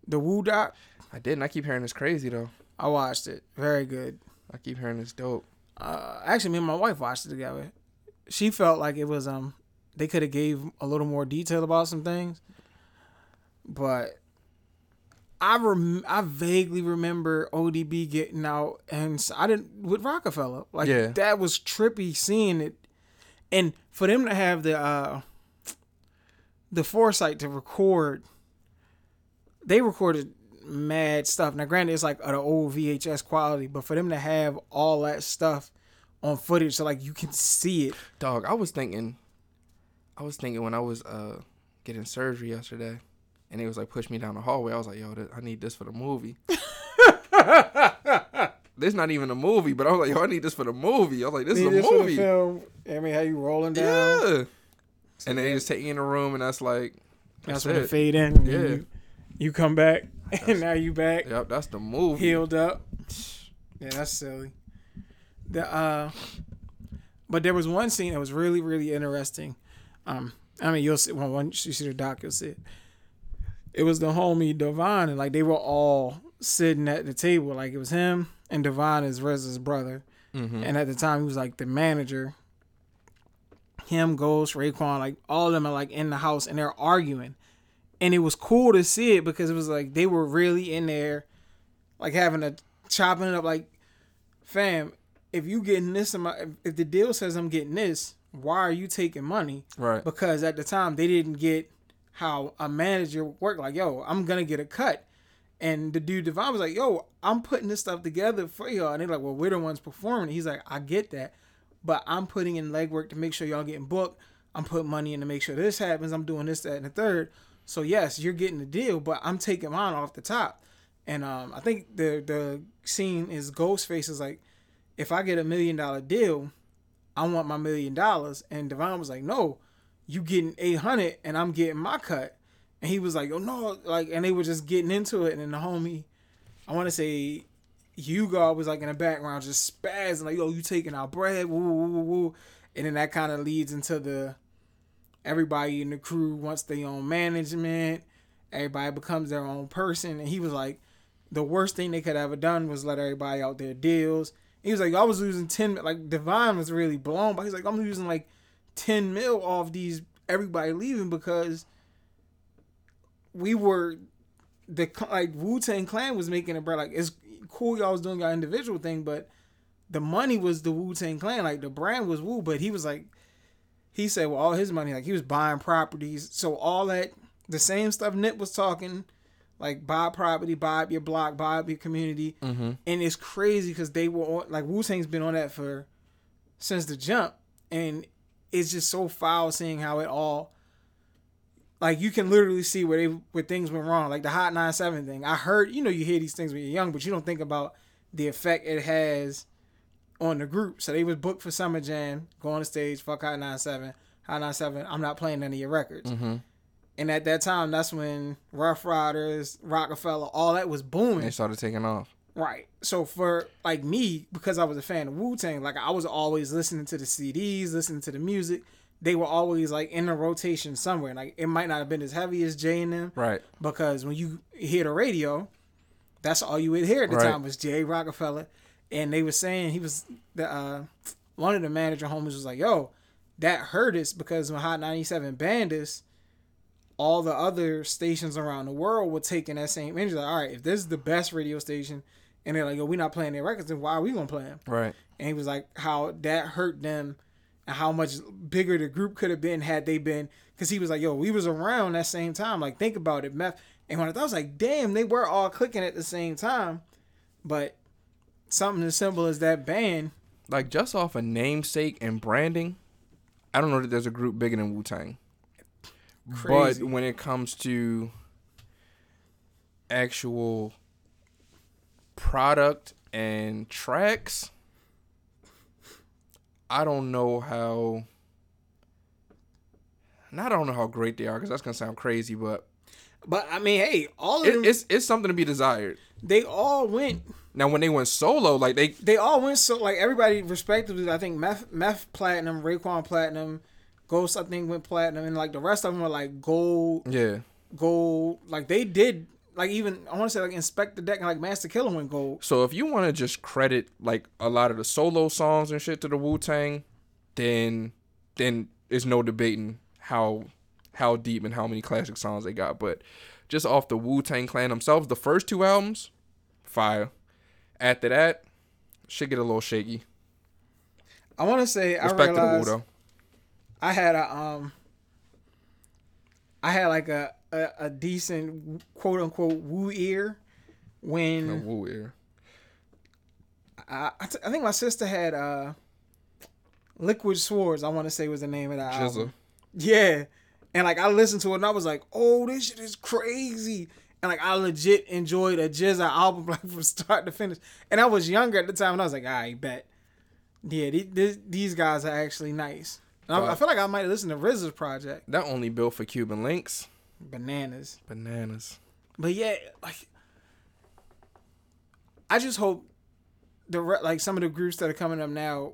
the Wu doc I didn't. I keep hearing it's crazy though. i watched it very good I keep hearing it's dope. uh actually me and my wife watched it together she felt like it was um they could have gave a little more detail about some things but I rem- I vaguely remember ODB getting out and I didn't with Roc-A-Fella. Like Yeah. that was trippy seeing it. And for them to have the uh the foresight to record they recorded mad stuff. Now granted it's like an old VHS quality but for them to have all that stuff on footage so like you can see it. Dog, I was thinking, I was thinking when I was uh getting surgery yesterday, and it was like push me down the hallway. I was like, yo, th- I need this for the movie. this not even a movie, but I was like, yo, I need this for the movie. I was like, this is a this movie. film I mean how you rolling down Yeah. And then they just take you in the room, and that's like, that's that's when it fade in Yeah. you, you come back and now you back Yep, that's the movie. healed up. Yeah, that's silly. The uh, but there was one scene that was really really interesting. Um, I mean you'll see when once you see the doc you'll see it. It was the homie Divine and like they were all sitting at the table like it was him and Divine is RZA's brother, Mm-hmm. and at the time he was like the manager. Him, Ghost, Raekwon, like all of them are like in the house and they're arguing, and it was cool to see it because it was like they were really in there, like having a chopping it up. Like, fam, if you getting this if- if the deal says I'm getting this, why are you taking money? Right. Because at the time they didn't get how a manager worked. Like, yo, I'm gonna get a cut. And the dude Divine was like, "Yo, I'm putting this stuff together for y'all." And they're like, "Well, we're the ones performing." He's like, "I get that, but I'm putting in legwork to make sure y'all getting booked. I'm putting money in to make sure this happens. I'm doing this, that, and the third. So yes, you're getting the deal, but I'm taking mine off the top." And um, I think the the scene is Ghostface is like, "If I get a million dollar deal, I want my million dollars." And Divine was like, "No, you getting eight hundred, and I'm getting my cut." And he was like, "Oh no!" Like, and they were just getting into it, and then the homie, I want to say, U-God was like in the background just spazzing, like, "Yo, you taking our bread?" Woo, woo, woo, woo. And then that kind of leads into the everybody in the crew wants their own management. Everybody becomes their own person, and he was like, the worst thing they could ever done was let everybody out their deals. He was like, I was losing ten. Like Divine was really blown, but he's like, I'm losing like ten mil off these everybody leaving because we were the like Wu Tang Clan was making it, bro. Like it's cool y'all was doing your individual thing, but the money was the Wu Tang Clan. Like the brand was Wu, but he was like, he said, well, all his money, like he was buying properties. So all that the same stuff Nip was talking, like buy property, buy up your block, buy up your community, Mm-hmm. and it's crazy because they were on like Wu Tang's been on that for since the jump, and it's just so foul seeing how it all. Like you can literally see where they where things went wrong, like the Hot 97 thing. I heard, you know, you hear these things when you're young, but you don't think about the effect it has on the group. So they was booked for Summer Jam, go on the stage, fuck Hot 97, Hot 97. I'm not playing any of your records. Mm-hmm. And at that time, that's when Ruff Ryders, Roc-A-Fella, all that was booming. They started taking off. Right. So for like me, because I was a fan of Wu Tang, like I was always listening to the CDs, listening to the music. They were always like in a rotation somewhere. Like it might not have been as heavy as Jay and them, Right. because when you hear the radio, that's all you would hear at the Right. time was Jay Roc-A-Fella, and they were saying he was the uh, one of the manager homies was like, "Yo, that hurt us because when Hot 97 banned us, all the other stations around the world were taking that same energy. Like, all right, if this is the best radio station, and they're like, "Yo, we're not playing their records, then why are we gonna play them?" Right. And he was like, how that hurt them and how much bigger the group could have been had they been. Because he was like, yo, we was around that same time. Like, think about it. Meth. And when I thought, I was like, damn, they were all clicking at the same time. But something as simple as that band, Like just off of namesake and branding, I don't know that there's a group bigger than Wu Tang. But when it comes to actual product and tracks, I don't know how. And I don't know how great they are because that's gonna sound crazy, but but I mean, hey, all of it, them, it's it's something to be desired. they all went, Now, when they went solo, like they they all went so, like, everybody respectively, I think Meth, Meth Platinum, Raekwon Platinum, Ghost, I think, went Platinum, and, like, the rest of them were, like, gold, yeah, gold. Like they did, like even I want to say like Inspectah Deck and like Masta Killa went gold. So if you want to just credit like a lot of the solo songs and shit to the Wu Tang, then then there's no debating how how deep and how many classic songs they got. But just off the Wu Tang Clan themselves, the first two albums, fire. After that, shit get a little shaky. I want to say I Respect to the Wu realized though. I had a um, I had like a a, a decent quote unquote Wu ear when Wu ear. I I, t- I think my sister had uh, Liquid Swords. I want to say was the name of that album. Yeah. And like I listened to it and I was like, oh, this shit is crazy. And like I legit enjoyed a GZA album like from start to finish. And I was younger at the time and I was like, I bet. Yeah, these guys are actually nice. And I, I feel like I might listen to RZA's project. That only built for Cuban Linx. Bananas. Bananas. But yeah, like I just hope the re- like some of the groups that are coming up now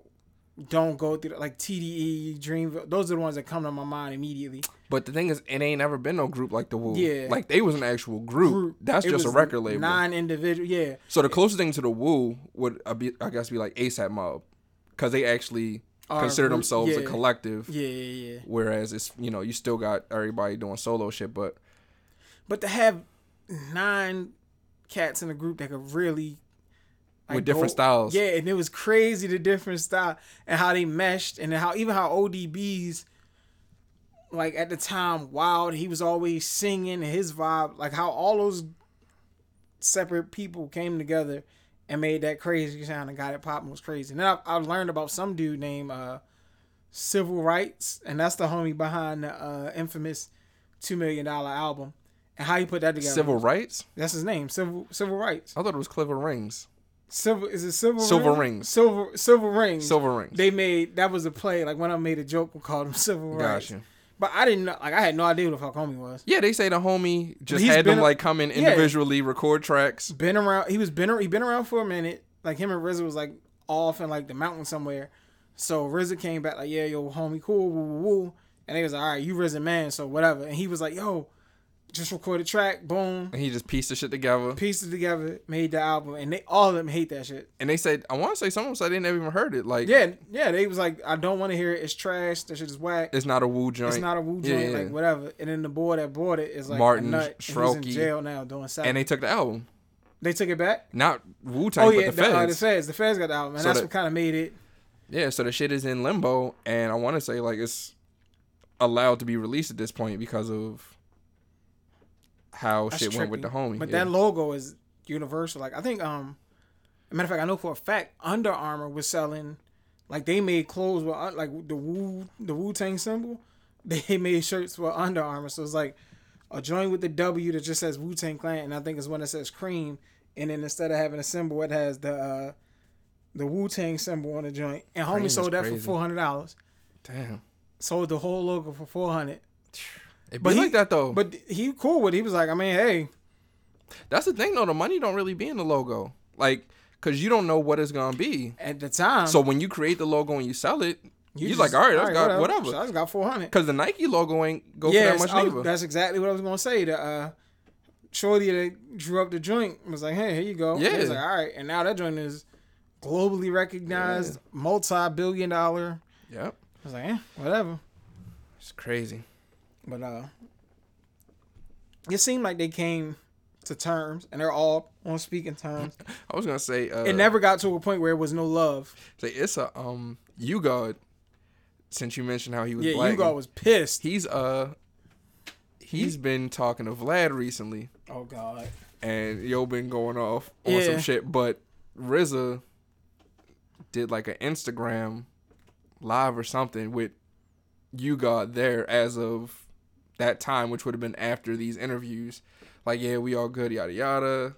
don't go through like TDE, Dreamville. Those are the ones that come to my mind immediately. But the thing is, it ain't ever been no group like the Wu. Yeah. Like they was an actual group. Group. That's It just a record label. Nine individual. Yeah. So the closest thing to the Wu would uh, be, I guess, be like ASAP Mob, because they actually consider group- themselves a collective. Yeah, yeah, yeah. Whereas it's you know you still got everybody doing solo shit, but But to have nine cats in a group that could really with different go- styles. Yeah, and it was crazy the different style and how they meshed and how even how ODBs like at the time wild he was always singing and his vibe like how all those separate people came together and made that crazy sound and got it popping was crazy. And then I, I learned about some dude named uh, Civil Rights and that's the homie behind the uh, infamous two million dollar album and how he put that together. Civil rights. That's his name. Civil Civil Rights. I thought it was Clever Rings. Silver is it silver Silver Ring? Rings. Silver silver rings. Silver Rings. They made that was a play. Like when I made a joke, we called him silver rings. Gotcha. But I didn't know. Like I had no idea who the fuck homie was. Yeah, they say the homie just had them a- like come in Yeah. individually, record tracks. Been around. He was been he been around for a minute. Like him and RZA was like off in like the mountain somewhere. So RZA came back like, yeah, yo, homie, cool, woo, woo, woo. And they was like, all right, you RZA man, so whatever. And he was like, yo, just record a track, boom, And he just pieced the shit together. pieced it together, made the album, and they all of them hate that shit. And they said, I want to say someone said they never even heard it. Like, Yeah, yeah, they was like, I don't want to hear it. It's trash. That shit is whack. it's not a Wu joint. It's not a Wu Yeah, joint, yeah. like whatever. And then the boy that bought it is like Martin nut. He's in jail now doing something. and they, took the album. They took it back. Not Wu Tang, Oh but yeah, the the, uh, the feds. feds. The feds got the album, and So that's that- what kind of made it. Yeah, so the shit is in limbo, and I want to say like it's allowed to be released at this point because of how That's shit went with the homie. But yeah. that logo is universal. Like I think, um, a matter of fact, I know for a fact Under Armour was selling, like they made clothes with uh, like the Wu the Wu Tang symbol. They made shirts with Under Armour, so it's like a joint with the W that just says Wu Tang Clan, and I think it's one that says Cream, and then instead of having a symbol, it has the uh, the Wu Tang symbol on the joint. And homie sold that for four hundred dollars. Damn, Sold the whole logo for four hundred. It But he- like that though. But he cool with. it. He was like, I mean, hey, that's the thing though. The money don't really be in the logo, like, cause you don't know what it's gonna be. at the time, So when you create the logo and you sell it, you are like, all right, I got whatever. So I just got four hundred. Cause the Nike logo ain't go Yeah, for that much I neither. that's exactly what I was gonna say. The uh, shorty that drew up the joint was like, "Hey, here you go." Yeah. he was like, "All right," and now that joint is globally recognized, multi-billion dollar. Yep, I was like, "Eh, whatever." it's crazy. But uh, it seemed like they came to terms, and they're all on speaking terms. I was gonna say, uh, it never got to a point where it was no love. say it's a um, U-God. Since you mentioned how he was Yeah, black, was pissed. he's uh, he's been talking to Vlad recently. Oh God. and yo been going off on Yeah. some shit. But RZA did like an Instagram live or something with you got there as of that time, which would have been after these interviews. Like, yeah, we all good, yada yada.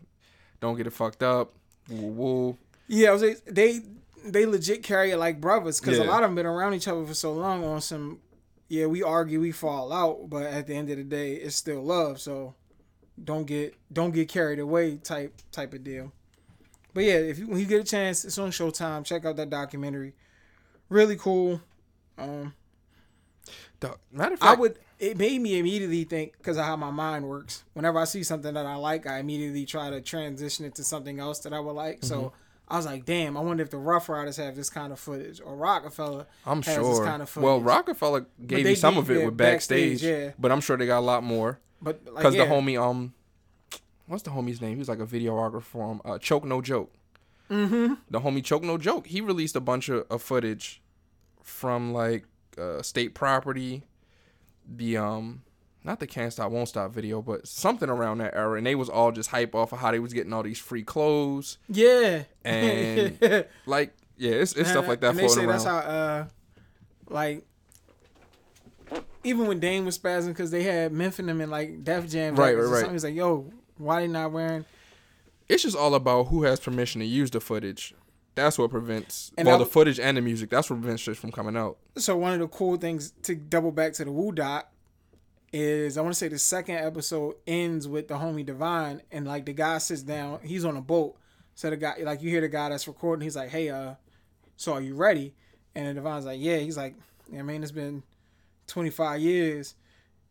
Don't get it fucked up. Woo woo. Yeah, I was like, they they legit carry it like brothers because a lot of them been around each other for so long on some. Yeah, we argue, we fall out, but at the end of the day, it's still love. So don't get don't get carried away type type of deal. But yeah, if you when you get a chance, it's on Showtime. Check out that documentary. Really cool. Um, Dog, Matter of fact, I would. It made me immediately think because of how my mind works. Whenever I see something that I like, I immediately try to transition it to something else that I would like. Mm-hmm. So I was like, "Damn, I wonder if the Ruff Ryders have this kind of footage or Roc-A-Fella." I'm has sure. This kind of well. Roc-A-Fella gave you some of it with backstage, backstage, yeah. but I'm sure they got a lot more. but like, Because yeah. the homie, um, what's the homie's name? He was like a videographer from uh, Choke No Joke. Mm-hmm. The homie Choke No Joke. He released a bunch of, of footage from like uh, state property, the um, not the Can't Stop Won't Stop video, but something around that era, and they was all just hype off of how they was getting all these free clothes, yeah, And like yeah, it's, it's stuff like that And they say around. that's how, uh, like, even when Dame was spazzing because they had Memphis and in like Def Jam, Right, right, right. He's like, "Yo, why they not wearing?" it's just all about who has permission to use the footage. That's what prevents And well I the footage and the music. That's what prevents shit from coming out. So one of the cool things to double back to the Wu doc is I want to say the second episode ends with the homie Divine and like the guy sits down. He's on a boat. So the guy, like you hear the guy that's recording, he's like, "Hey, uh, so are you ready?" And Divine's like, "Yeah." He's like, "Yeah, man, it's been 25 years."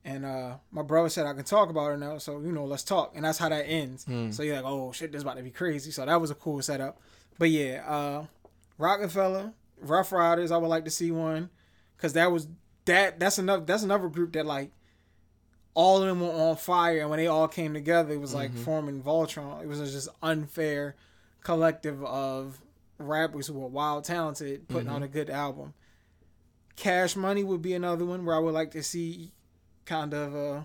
And uh, my brother said I can talk about it now, so you know, let's talk. And that's how that ends. So you're like, oh shit, this about to be crazy. So that was a cool setup. But yeah, uh, Roc-A-Fella, Ruff Ryders, I would like to see one, cause that was that. That's enough. That's another group that like all of them were on fire, and when they all came together, it was like forming Voltron. It was just unfair collective of rappers who were wild talented putting on a good album. Cash Money would be another one where I would like to see kind of uh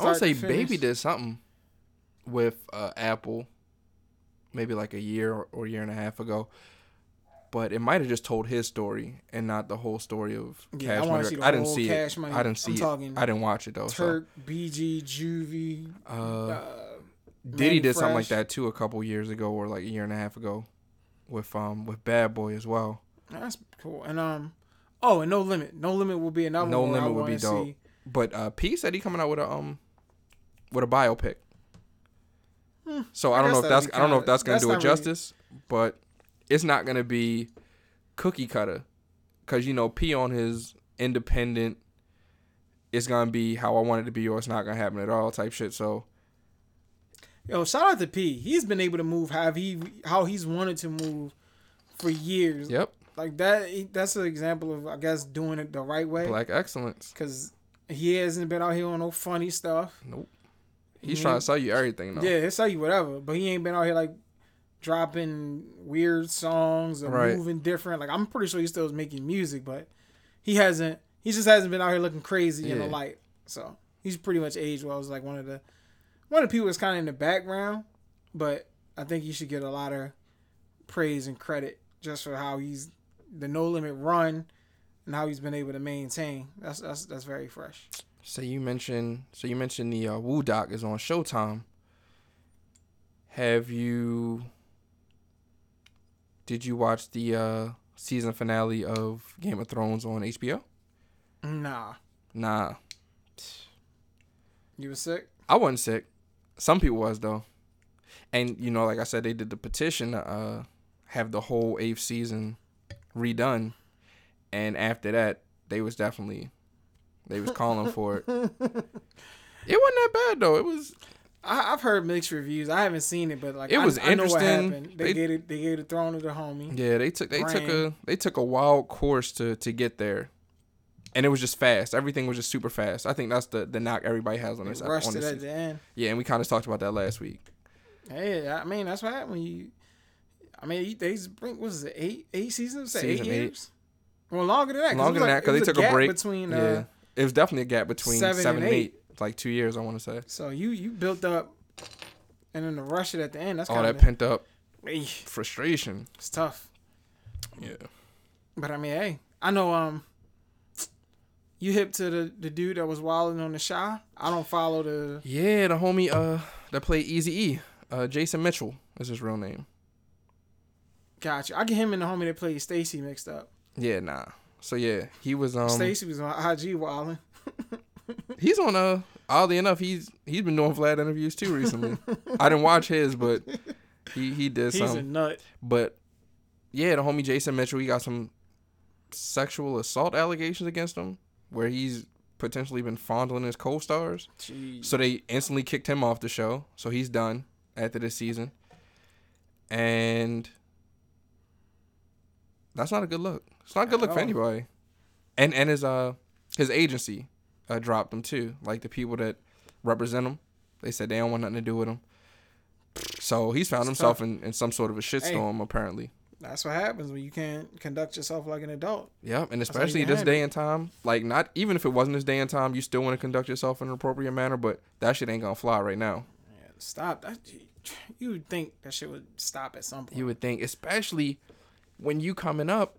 I to say. Baby did something with uh, Apple, maybe like a year or, or year and a half ago. But it might have just told his story and not the whole story of Yeah, I Cash wanna Money. I didn't see it. Money. I didn't see I'm it. talking I didn't watch it though. Turk, BG, Juvie, So uh, uh, Diddy did something like that too a couple years ago or like a year and a half ago with um with Bad Boy as well. That's cool. And um, oh, and No Limit. No Limit will be another No I Limit would be dope. see. But uh, P said he coming out with a um with a biopic. So I I don't know if that's I don't know if that's gonna that's do it not really- justice, but it's not gonna be cookie cutter, cause you know P on his independent. It's gonna be how I want it to be, or it's not gonna happen at all, type shit. So Yo, shout out to P. He's been able to move how he how he's wanted to move for years. yep, Like that. That's an example of I guess doing it the right way. black excellence. Cause he hasn't been out here on no funny stuff. Nope. He's He trying to sell you everything though. Yeah, he'll sell you whatever, but he ain't been out here like dropping weird songs or Right. moving different. Like I'm pretty sure he still is making music, but he hasn't. He just hasn't been out here looking crazy in the Yeah. light. So he's pretty much aged well. I was like one of the one of the people that's kind of in the background, but I think he should get a lot of praise and credit just for how he's the no limit run and how he's been able to maintain. That's that's that's very fresh. So you mentioned so you mentioned the uh, Wu doc is on Showtime. Have you did you watch the uh, season finale of Game of Thrones on HBO? Nah, Nah, you was sick. I wasn't sick. Some people was though, and you know, like I said, they did the petition to uh, have the whole eighth season redone, and after that, they was definitely they was calling for it. It wasn't that bad though. It was I, I've heard mixed reviews. I haven't seen it, but like It was I- was I, know what interesting. happened. They, They- gave it. They gave the throne to the homie. Yeah, they took they took a they took a wild course to to get there, and it was just fast. Everything was just super fast. I think that's the the knock everybody has on They this. rushed on it this at season. the end. Yeah, and we kind of talked about that last week. Hey, I mean that's what happened when you. I mean they bring what is it eight eight seasons? Say eight eight. years. Well, longer than that. 'cause it Longer than like- that because it they took a gap break. between. yeah, Uh, it was definitely a gap between seven seven, and eight. It's like two years, I want to say. So you you built up, and then to rush it at the end. That's All kind that pent up it's frustration. It's tough. Yeah. But I mean, hey, I know. Um, you hip to the the dude that was wilding on the Chi. I don't follow the. Yeah, the homie uh that played Easy E, uh Jason Mitchell is his real name. Gotcha. I get him and the homie that played Stacy mixed up. Yeah, nah. So yeah, he was um Stacy was on IG wilding. he's on uh oddly enough he's he's been doing Vlad interviews too recently. I didn't watch his, but he he did He's some. a nut. But yeah, the homie Jason Mitchell, he got some sexual assault allegations against him, where he's potentially been fondling his co-stars. Jeez. So they instantly kicked him off the show. So he's done after this season. And that's not a good look. It's not a good look for anybody. And and his uh his agency uh, dropped him too. Like the people that represent him, they said they don't want nothing to do with him. So he's found It's himself in, in some sort of a shitstorm apparently. That's what happens when you can't conduct yourself like an adult. Yep, and especially this day and time, like not even if it wasn't this day and time, you still want to conduct yourself in an appropriate manner, but that shit ain't gonna fly right now. Man, stop that. You would think that shit would stop at some point. You would think, especially when you coming up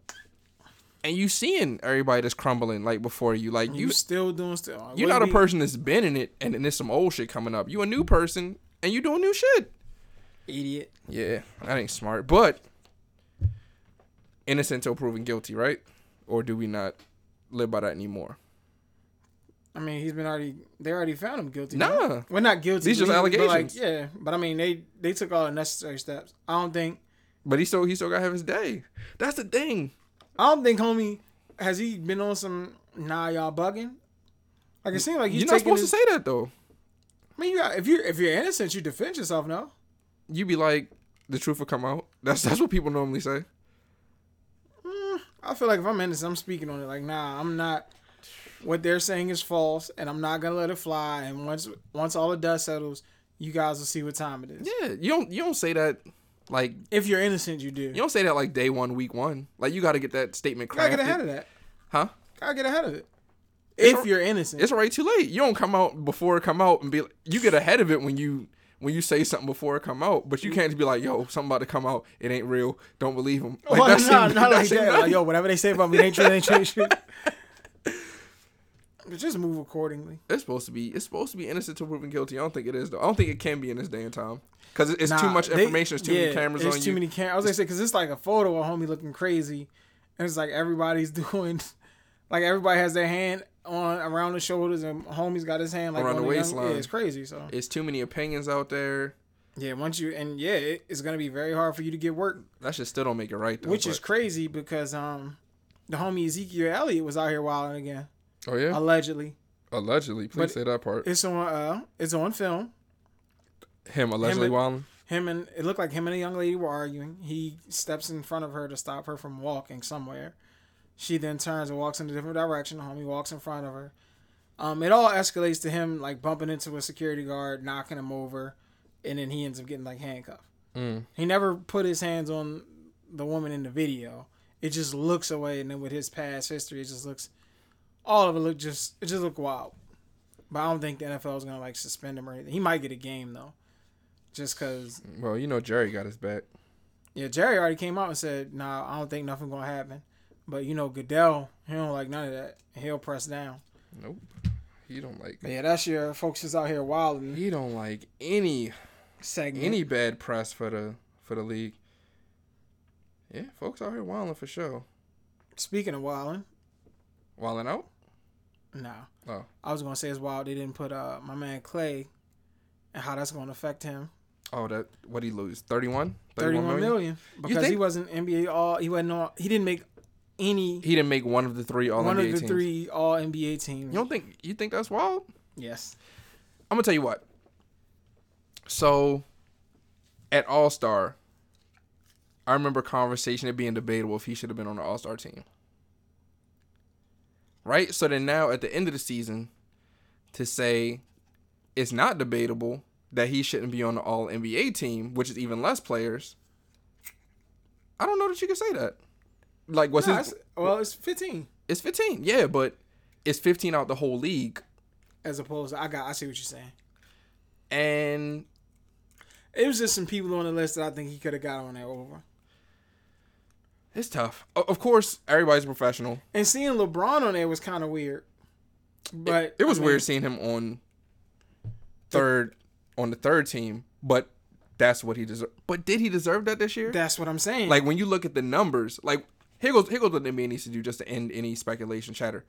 and you seeing everybody that's crumbling like before you, like you, you, still doing still. Uh, you're not a person that's been in it, and then there's some old shit coming up. You a new person, and you doing new shit. idiot. Yeah, that ain't smart, but innocent until proven guilty, right? Or do we not live by that anymore? I mean, he's been already. They already found him guilty. Nah. right? well, not guilty. These just legally, allegations. Like, yeah, but I mean, they they took all the necessary steps. I don't think. But he still he still gotta have his day. That's the thing. I don't think, homie, has he been on some? Nah, y'all bugging. Like it seems like he's You're not supposed his, to say that though. I mean, you got, if you if you're innocent, you defend yourself. No. You be like, the truth will come out. That's that's what people normally say. Mm, I feel like if I'm innocent, I'm speaking on it. Like, nah, I'm not. What they're saying is false, and I'm not gonna let it fly. And once once all the dust settles, you guys will see what time it is. Yeah, you don't you don't say that like If you're innocent, you do. you don't say that like day one, week one. Like you got to get that statement Crafted. Gotta get ahead of that. Huh? Gotta get ahead of it. It's If al- you're innocent, It's already too late. You don't come out before it come out and be. like- You get ahead of it when you when you say something before it come out. But you can't just be like, "Yo, something about to come out. It ain't real. Don't believe them." Like, oh, well, that not, shit- like that. Like, yo, whatever they say about me, they ain't true. They ain't true. Ain't true. But just move accordingly. It's supposed to be. It's supposed to be innocent to proven guilty. I don't think it is though. I don't think it can be in this day and time because it's too Nah, much they- information. It's too yeah, many cameras on too you. many cameras. I was gonna say because it's like a photo of homie looking crazy, and it's like everybody's doing, like everybody has their hand on around the shoulders, and homie's got his hand like Around on the waistline. Yeah, it's crazy. So It's too many opinions out there. yeah, once you and yeah, it, it's gonna be very hard for you to get work, That shit still don't make it right though. which is crazy because um, the homie Ezekiel Elliott was out here wilding again, oh yeah, allegedly. allegedly. Please but- say that part. It's on uh, it's on film. Him allegedly and- wilding. him and it looked like him and a young lady were arguing. He steps in front of her to stop her from walking somewhere. She then turns and walks in a different direction. Homie walks in front of her. Um, it all escalates to him like bumping into a security guard, knocking him over, and then he ends up getting like handcuffed. Mm. He never put his hands on the woman in the video. It just looks away, and then with his past history, it just looks. All of it look just it just look wild. But I don't think the NFL is gonna like suspend him or anything. He might get a game though, just because Well, you know Jerry got his back. yeah, Jerry already came out and said, "Nah, I don't think nothing gonna happen." But you know, Goodell, he don't like none of that. He'll press down. Nope. He don't like. But yeah, that's your folks is out here wilding He don't like any segment. any bad press for the for the league. Yeah, folks out here wilding for sure. Speaking of wilding, Wilding out. Nah, Oh, I was gonna say it's wild they didn't put uh my man Clay and how that's gonna affect him. oh, that what he lose 31? 31 million, because he wasn't NBA all. He wasn't all. He didn't make any He didn't make one of the three All one NBA of the teams. three All NBA teams. You don't think you think that's wild? Yes. I'm gonna tell you what. So, at All Star, I remember conversation it being debatable if he should have been on the All Star team. Right. So then now at the end of the season, to say it's not debatable that he shouldn't be on the All NBA team, which is even less players. I don't know that you can say that. Like, what's Nah, his? well, it's 15 It's 15, yeah, but it's 15 out the whole league, as opposed to I got. I see what you're saying. and It was just some people on the list that I think he could have got on there over. It's tough. Of course, everybody's professional. And seeing LeBron on there was kind of weird. But It was I mean, weird seeing him on third on the third team, but that's what he deserved. But did he deserve that this year? That's what I'm saying. Like when you look at the numbers, like here goes here goes what the NBA needs to do just to end any speculation chatter.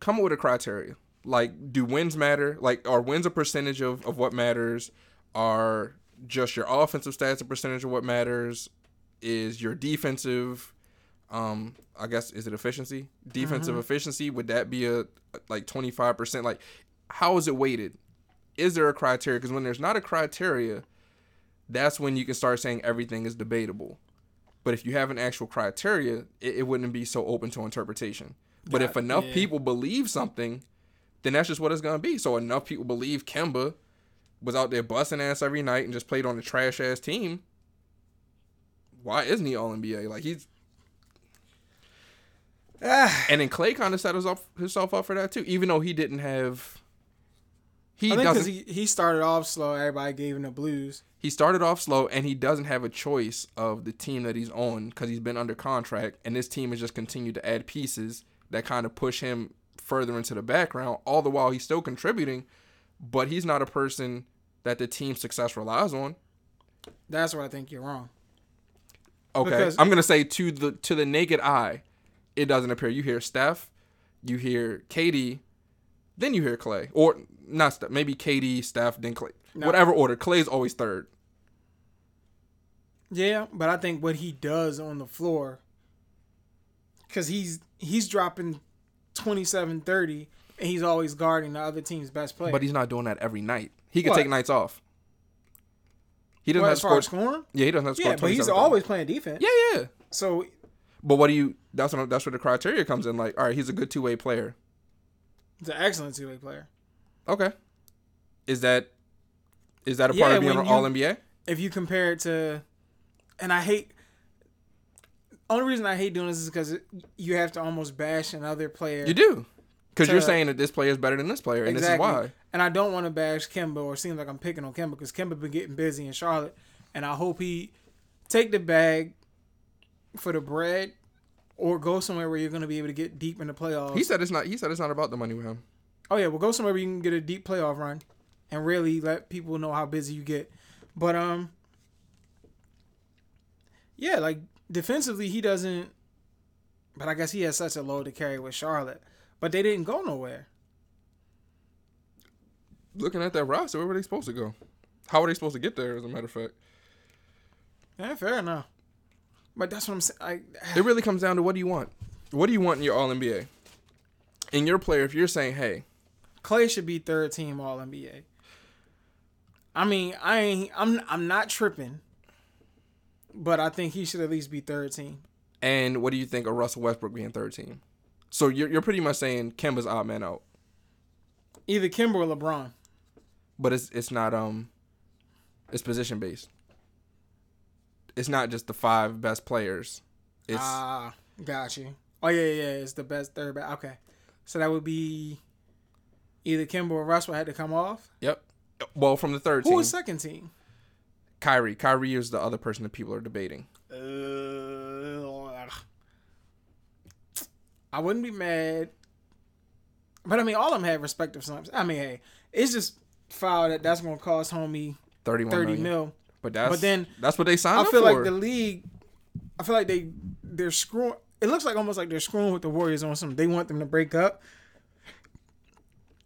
Come up with a criteria. Like, do wins matter? Like, are wins a percentage of, of what matters? Are just your offensive stats a percentage of what matters? Is your defensive um I guess is it efficiency? Defensive efficiency, would that be a like 25%? Like how is it weighted? Is there a criteria? Because when there's not a criteria, that's when you can start saying everything is debatable. But if you have an actual criteria, it, it wouldn't be so open to interpretation. But if enough yeah. people believe something, then that's just what it's gonna be. So enough people believe Kemba was out there busting ass every night and just played on a trash ass team. Why isn't he all NBA? Like he's and then Clay kind of set himself himself up for that too, even though he didn't have. He I think because doesn't. he, he started off slow, everybody gave him the blues. he started off slow and he doesn't have a choice of the team that he's on because he's been under contract and this team has just continued to add pieces that kind of push him further into the background all the while he's still contributing but he's not a person that the team's success relies on That's where I think you're wrong. okay Because- i'm gonna say to the to the naked eye it doesn't appear you hear steph you hear KD then you hear Clay, or not Steph, maybe KD, Steph, then Clay. No. Whatever order, Clay's always third. Yeah, but I think what he does on the floor, because he's he's dropping 27, 30, and he's always guarding the other team's best player. But he's not doing that every night. He can What? take nights off. He doesn't Well, have to score. scoring, Yeah, he doesn't have to score. yeah, but he's 27 always playing defense. Yeah, yeah. So But what do you? That's what that's where the criteria comes in. Like, all right, he's a good two way player. he's an excellent two way player. Okay. Is that is that a part of being an All NBA? If you compare it to, and I hate. Only reason I hate doing this is because you have to almost bash another player. You do, because you're saying that this player is better than this player, and Exactly. this is why. And I don't want to bash Kemba or seem like I'm picking on Kemba because Kemba been getting busy in Charlotte, and I hope he take the bag for the bread, or go somewhere where you're going to be able to get deep in the playoffs. He said it's not. He said it's not about the money with him. oh yeah, well go somewhere where you can get a deep playoff run, and really let people know how busy you get. But um, yeah, like defensively he doesn't. But I guess he has such a load to carry with Charlotte. But they didn't go nowhere. Looking at that roster, where were they supposed to go? How were they supposed to get there? As a matter of fact, Yeah, fair enough. But that's what I'm saying. I, it really comes down to what do you want? What do you want in your All NBA? In your player, if you're saying, hey, Clay should be third team All NBA. I mean, I ain't. I'm. I'm not tripping. But I think he should at least be third team. and what do you think of Russell Westbrook being third team? So you're you're pretty much saying Kemba's odd man out, Either Kemba or LeBron. but it's it's not um, it's position based. It's not just the five best players. It's Ah, got you. Oh yeah, yeah, yeah. It's the best third back. Okay, so that would be either Kemba or Russell had to come off. yep. Well, from the third Who team, was second team? Kyrie. Kyrie is the other person that people are debating. Uh, I wouldn't be mad, but I mean, all of them had respective sums. I mean, hey, it's just foul that that's gonna cost homie Thirty-one thirty million. mil. But that's But then- that's what they signed for. I feel for. like the league. I feel like they they're screwing. It looks like almost like they're screwing with the Warriors on some. They want them to break up.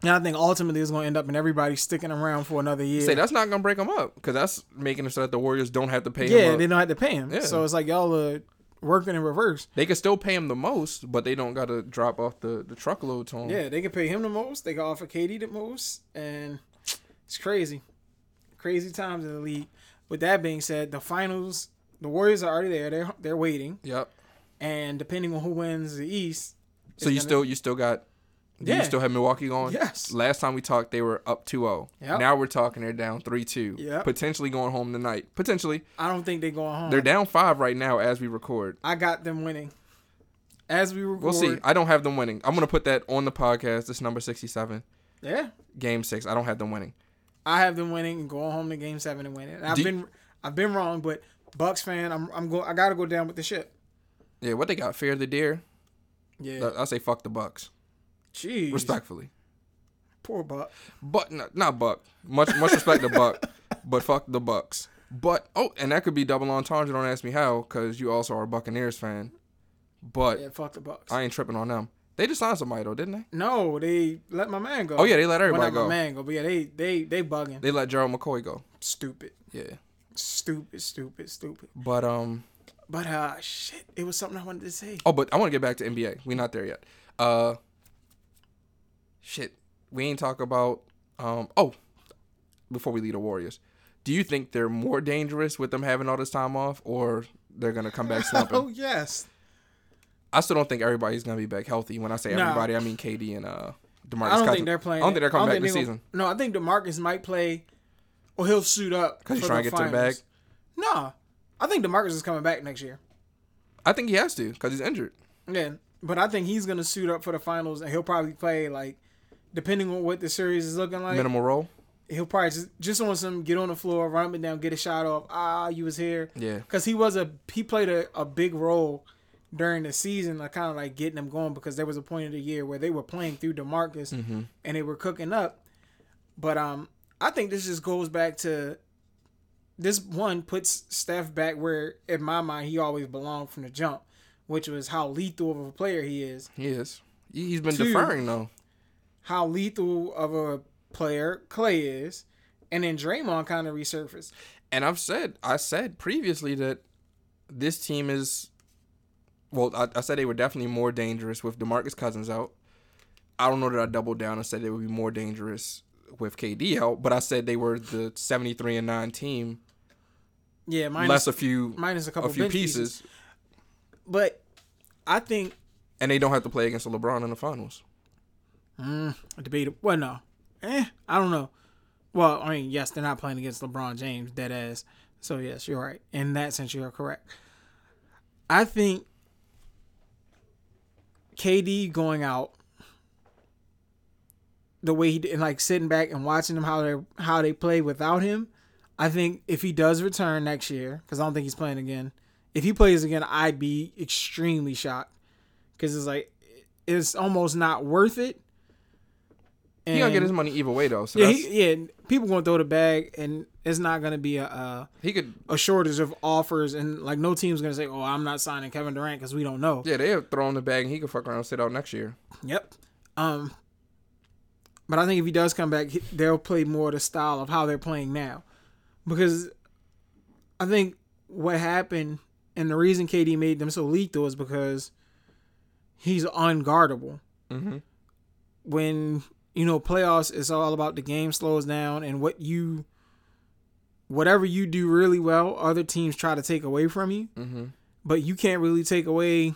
And I think ultimately it's going to end up in everybody sticking around for another year. Say that's not gonna break them up because that's making it so that the Warriors don't have to pay yeah, they don't have to pay him. Yeah. So it's like y'all are working in reverse. They can still pay him the most, but they don't got to drop off the the truckload to him. Yeah, they can pay him the most. They can offer KD the most, and it's crazy, crazy times in the league. With that being said, the finals, the Warriors are already there. They're they're waiting, Yep. and depending on who wins the East, So you gonna- still you still got Yeah. you still have Milwaukee going? Yes. Last time we talked they were up 2-0. Yep. Now we're talking they're down 3-2. Yep. Potentially going home tonight. Potentially. I don't think they're going home. They're down 5 right now as we record. I got them winning. As we record, We'll see. I don't have them winning. I'm going to put that on the podcast. This number 67. Yeah, Game 6. I don't have them winning. I have them winning and going home to Game Seven and winning. And I've Do been I've been wrong, but Bucks fan, I'm I'm go I got to go down with the ship. Yeah, what they got? Fear the deer. Yeah, I say fuck the Bucks. jeez, Respectfully. poor Buck. But not, not Buck. Much much respect to Buck, but fuck the Bucks. But oh, and that could be double entendre. Don't ask me how, because you also are a Buccaneers fan. But Yeah, fuck the Bucks. I ain't tripping on them. They just signed somebody though, didn't they? no, they let my man go. Oh yeah, they let well, everybody not go. my man go, but yeah, they they they bugging. They let Gerald McCoy go. stupid, Yeah. stupid, stupid, stupid. But um. But uh, shit, it was something I wanted to say. Oh, but I want to get back to NBA. We're not there yet. Uh. Shit, we ain't talk about um. Oh, before we leave the Warriors, do you think they're more dangerous with them having all this time off, or they're gonna come back slumping? Oh yes, I still don't think everybody's gonna be back healthy. When I say Nah. everybody, I mean KD and uh Demarcus. I don't Cousins. think they're playing. I don't think they're coming back this season. No, I think Demarcus might play, or he'll suit up 'Cause he's trying to get to the bag? Nah, I think Demarcus is coming back next year. I think he has to because he's injured. Yeah, but I think he's gonna suit up for the finals, and he'll probably play like, depending on what the series is looking like. Minimal role. He'll probably just just on some get on the floor, run up and down, get a shot off. Ah, you was here. Yeah. because he was a he played a, a big role during the season, like kind of like getting them going because there was a point of the year where they were playing through Demarcus Mm-hmm. and they were cooking up. But um, I think this just goes back to this one puts Steph back where, in my mind, he always belonged from the jump, which was how lethal of a player he is. He is. He- He's been Two. deferring though. how lethal of a player Clay is, and then Draymond kind of resurfaced. And I've said, I said previously that this team is, well, I, I said they were definitely more dangerous with Demarcus Cousins out. I don't know that I doubled down and said they would be more dangerous with KD out, but I said they were the 73 and 9 team, Yeah, minus less a few minus a couple a few bench pieces, But I think and they don't have to play against LeBron in the finals. mm, debatable. Well, no, eh, I don't know. Well, I mean, yes, they're not playing against LeBron James, dead ass. So yes, you're right. In that sense, you're correct. I think KD going out the way he did, and like sitting back and watching them how they how they play without him. I think if he does return next year, because I don't think he's playing again. If he plays again, I'd be extremely shocked because it's like it's almost not worth it. He gonna get his money either way though. So yeah, he, yeah. People gonna throw the bag, and it's not gonna be a, a he could. a shortage of offers, and like no team's gonna say, "Oh, I'm not signing Kevin Durant" because we don't know. Yeah, they have thrown the bag and he could fuck around and sit out next year. Yep. Um, but I think if he does come back, they'll play more the style of how they're playing now, because I think what happened and the reason KD made them so lethal is because he's unguardable. Mm-hmm. when you know playoffs it's all about the game slows down and what you whatever you do really well other teams try to take away from you Mm-hmm. but you can't really take away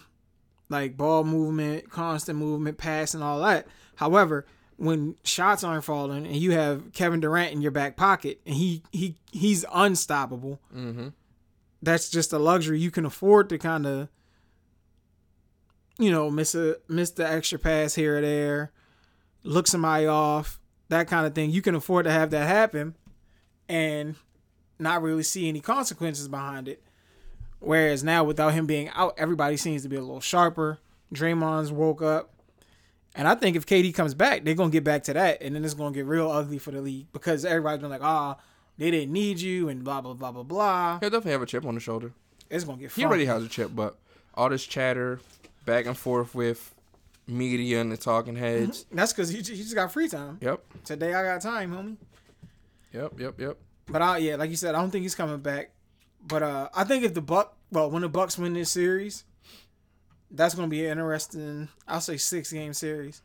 like ball movement constant movement pass, and all that however when shots aren't falling and you have Kevin Durant in your back pocket and he he he's unstoppable Mm-hmm. that's just a luxury you can afford to kind of you know miss a miss the extra pass here or there look somebody off that kind of thing you can afford to have that happen and not really see any consequences behind it whereas now without him being out everybody seems to be a little sharper Draymond's woke up and I think if KD comes back they're going to get back to that and then it's going to get real ugly for the league because everybody's been like ah they didn't need you and blah blah blah blah blah He'll definitely have a chip on the shoulder. it's gonna get. He already has a chip, but all this chatter, back and forth with media and the talking heads. That's because he, he just got free time. Yep, Today I got time, homie. yep, yep, yep. But I yeah, like you said, I don't think he's coming back. But uh I think if the Buck, well, when the Bucks win this series, that's gonna be an interesting. I'll say six game series.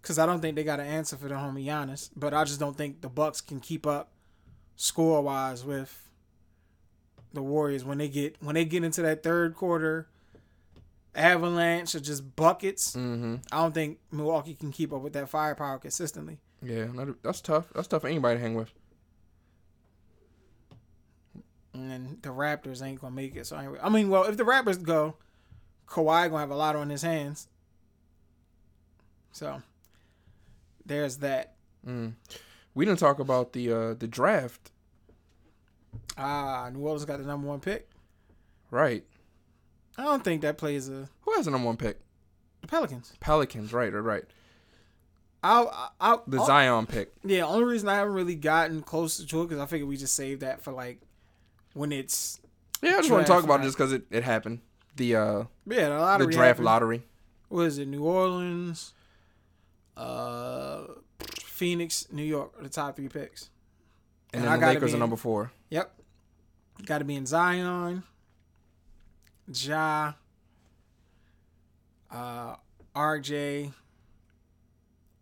Cause I don't think they got an answer for the homie Giannis, but I just don't think the Bucks can keep up score wise with the Warriors when they get when they get into that third quarter avalanche or just buckets. Mm-hmm. I don't think Milwaukee can keep up with that firepower consistently. Yeah, that's tough. That's tough for anybody to hang with. And the Raptors ain't gonna make it. So I, I mean, well, if the Raptors go, Kawhi gonna have a lot on his hands. So there's that. Mm. We didn't talk about the uh, the draft, Ah, New Orleans got the number one pick. right? I don't think that plays a Who has the number one pick? the Pelicans. Pelicans, right? Right, right. I'll, I'll, The I'll- Zion pick. yeah. Only reason I haven't really gotten close to it because I figured we just saved that for like when it's Yeah, I just want to talk about it just because it, it happened. The uh yeah the the lottery. draft happened. lottery. What is it? New Orleans, uh, Phoenix, New York the top three picks. And, And I then the Lakers are number four. Yep. Got to be in Zion, Ja, uh, RJ,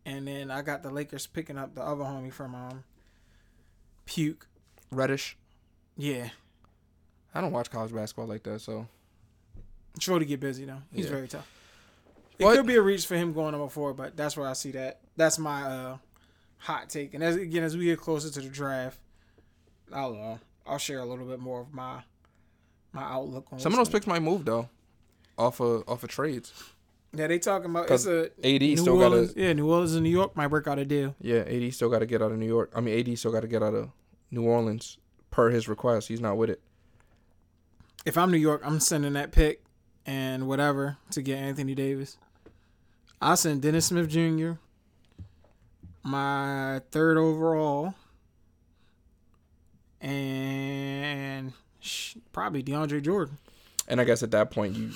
and then I got the Lakers picking up the other homie from um, Puke. Reddish. Yeah, I don't watch college basketball like that, so sure to get busy though. He's Yeah. very tough. It But- could be a reach for him going number four, but that's where I see that. That's my uh, hot take. And as again, as we get closer to the draft, I don't know. I'll share a little bit more of my my outlook on some of those picks might move though, off of off of trades. Yeah, they talking about it's a AD New still got to Yeah, New Orleans and New York might work out a deal. yeah. AD still got to get out of New York. I mean, AD still got to get out of New Orleans per his request. He's not with it. If I'm New York, I'm sending that pick and whatever to get Anthony Davis. I send Dennis Smith Jr. My third overall, and probably DeAndre Jordan. And I guess at that point you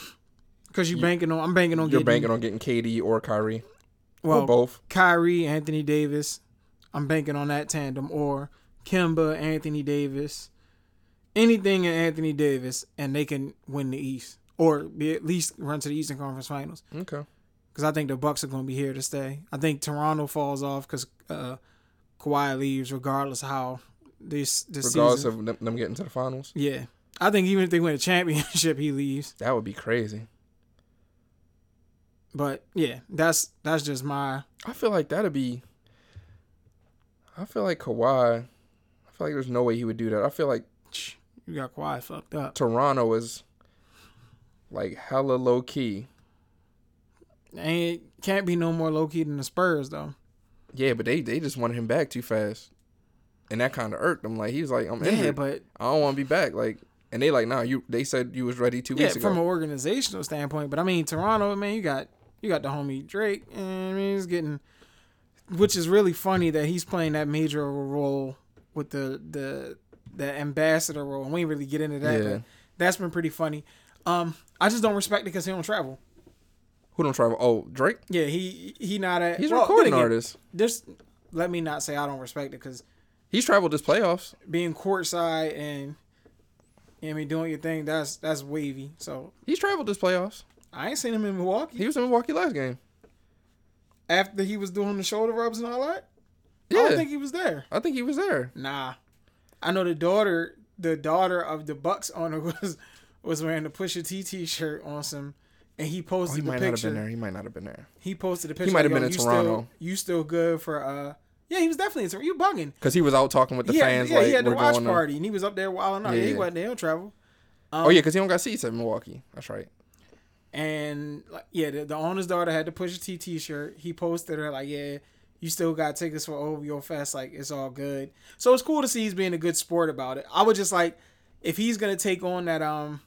Because you You- banking on, I'm banking on you're getting, banking on getting KD or Kyrie. well, both. Kyrie, Anthony Davis. I'm banking on that tandem, or Kemba, Anthony Davis. Anything in Anthony Davis, and they can win the East, or be at least run to the Eastern Conference Finals. Okay. Because I think the Bucks are going to be here to stay. I think Toronto falls off because uh, Kawhi leaves, regardless of how this this Regardless season. of them, them getting to the finals, yeah, I think even if they win a championship, he leaves. that would be crazy. But yeah, that's that's just my I feel like that'd be. I feel like Kawhi. Feel like there's no way he would do that. I feel like you got Kawhi fucked up. Toronto is like hella low key. Ain't can't be no more low key than the Spurs though. Yeah, but they they just wanted him back too fast, and that kind of irked him. Like he was like, I'm Yeah, but I don't want to be back. Like, and they like, nah, you. They said you was ready two yeah, weeks ago. from an organizational standpoint. But I mean, Toronto, man, you got you got the homie Drake, and I mean, he's getting, which is really funny that he's playing that major role with the the the ambassador role. And we ain't really get into that, Yeah. but that's been pretty funny. Um, I just don't respect it because he don't travel. Who don't travel? Oh, Drake. Yeah, he he not a He's well, recording again, artist. Just let me not say I don't respect it because He's traveled his playoffs. being courtside and you know I mean doing your thing that's that's wavy. So He's traveled his playoffs. I ain't seen him in Milwaukee He was in Milwaukee last game. after he was doing the shoulder rubs and all that. I don't think he was there. I think he was there. Nah, I know the daughter, the daughter of the Bucks owner was was wearing the Pusha T T-shirt on some, and he Oh, posted he the might not have been there. He might not have been there. He posted the picture. He might have been in you Toronto." Still, you still good for uh? Yeah, he was definitely in Toronto. You bugging? Cause he was out talking with the He had, fans. yeah, like he had the watch going to- party, and he was up there wilding out. Yeah, he wasn't there. He don't travel. Um, Oh yeah, cause he don't got seats at Milwaukee. That's right. And like, yeah, the, the owner's daughter had the Pusha T T-shirt. He posted her like, "Yeah, you still got tickets for OVO Fest. Like, it's all good." So it's cool to see he's being a good sport about it. I would just like if he's gonna take on that um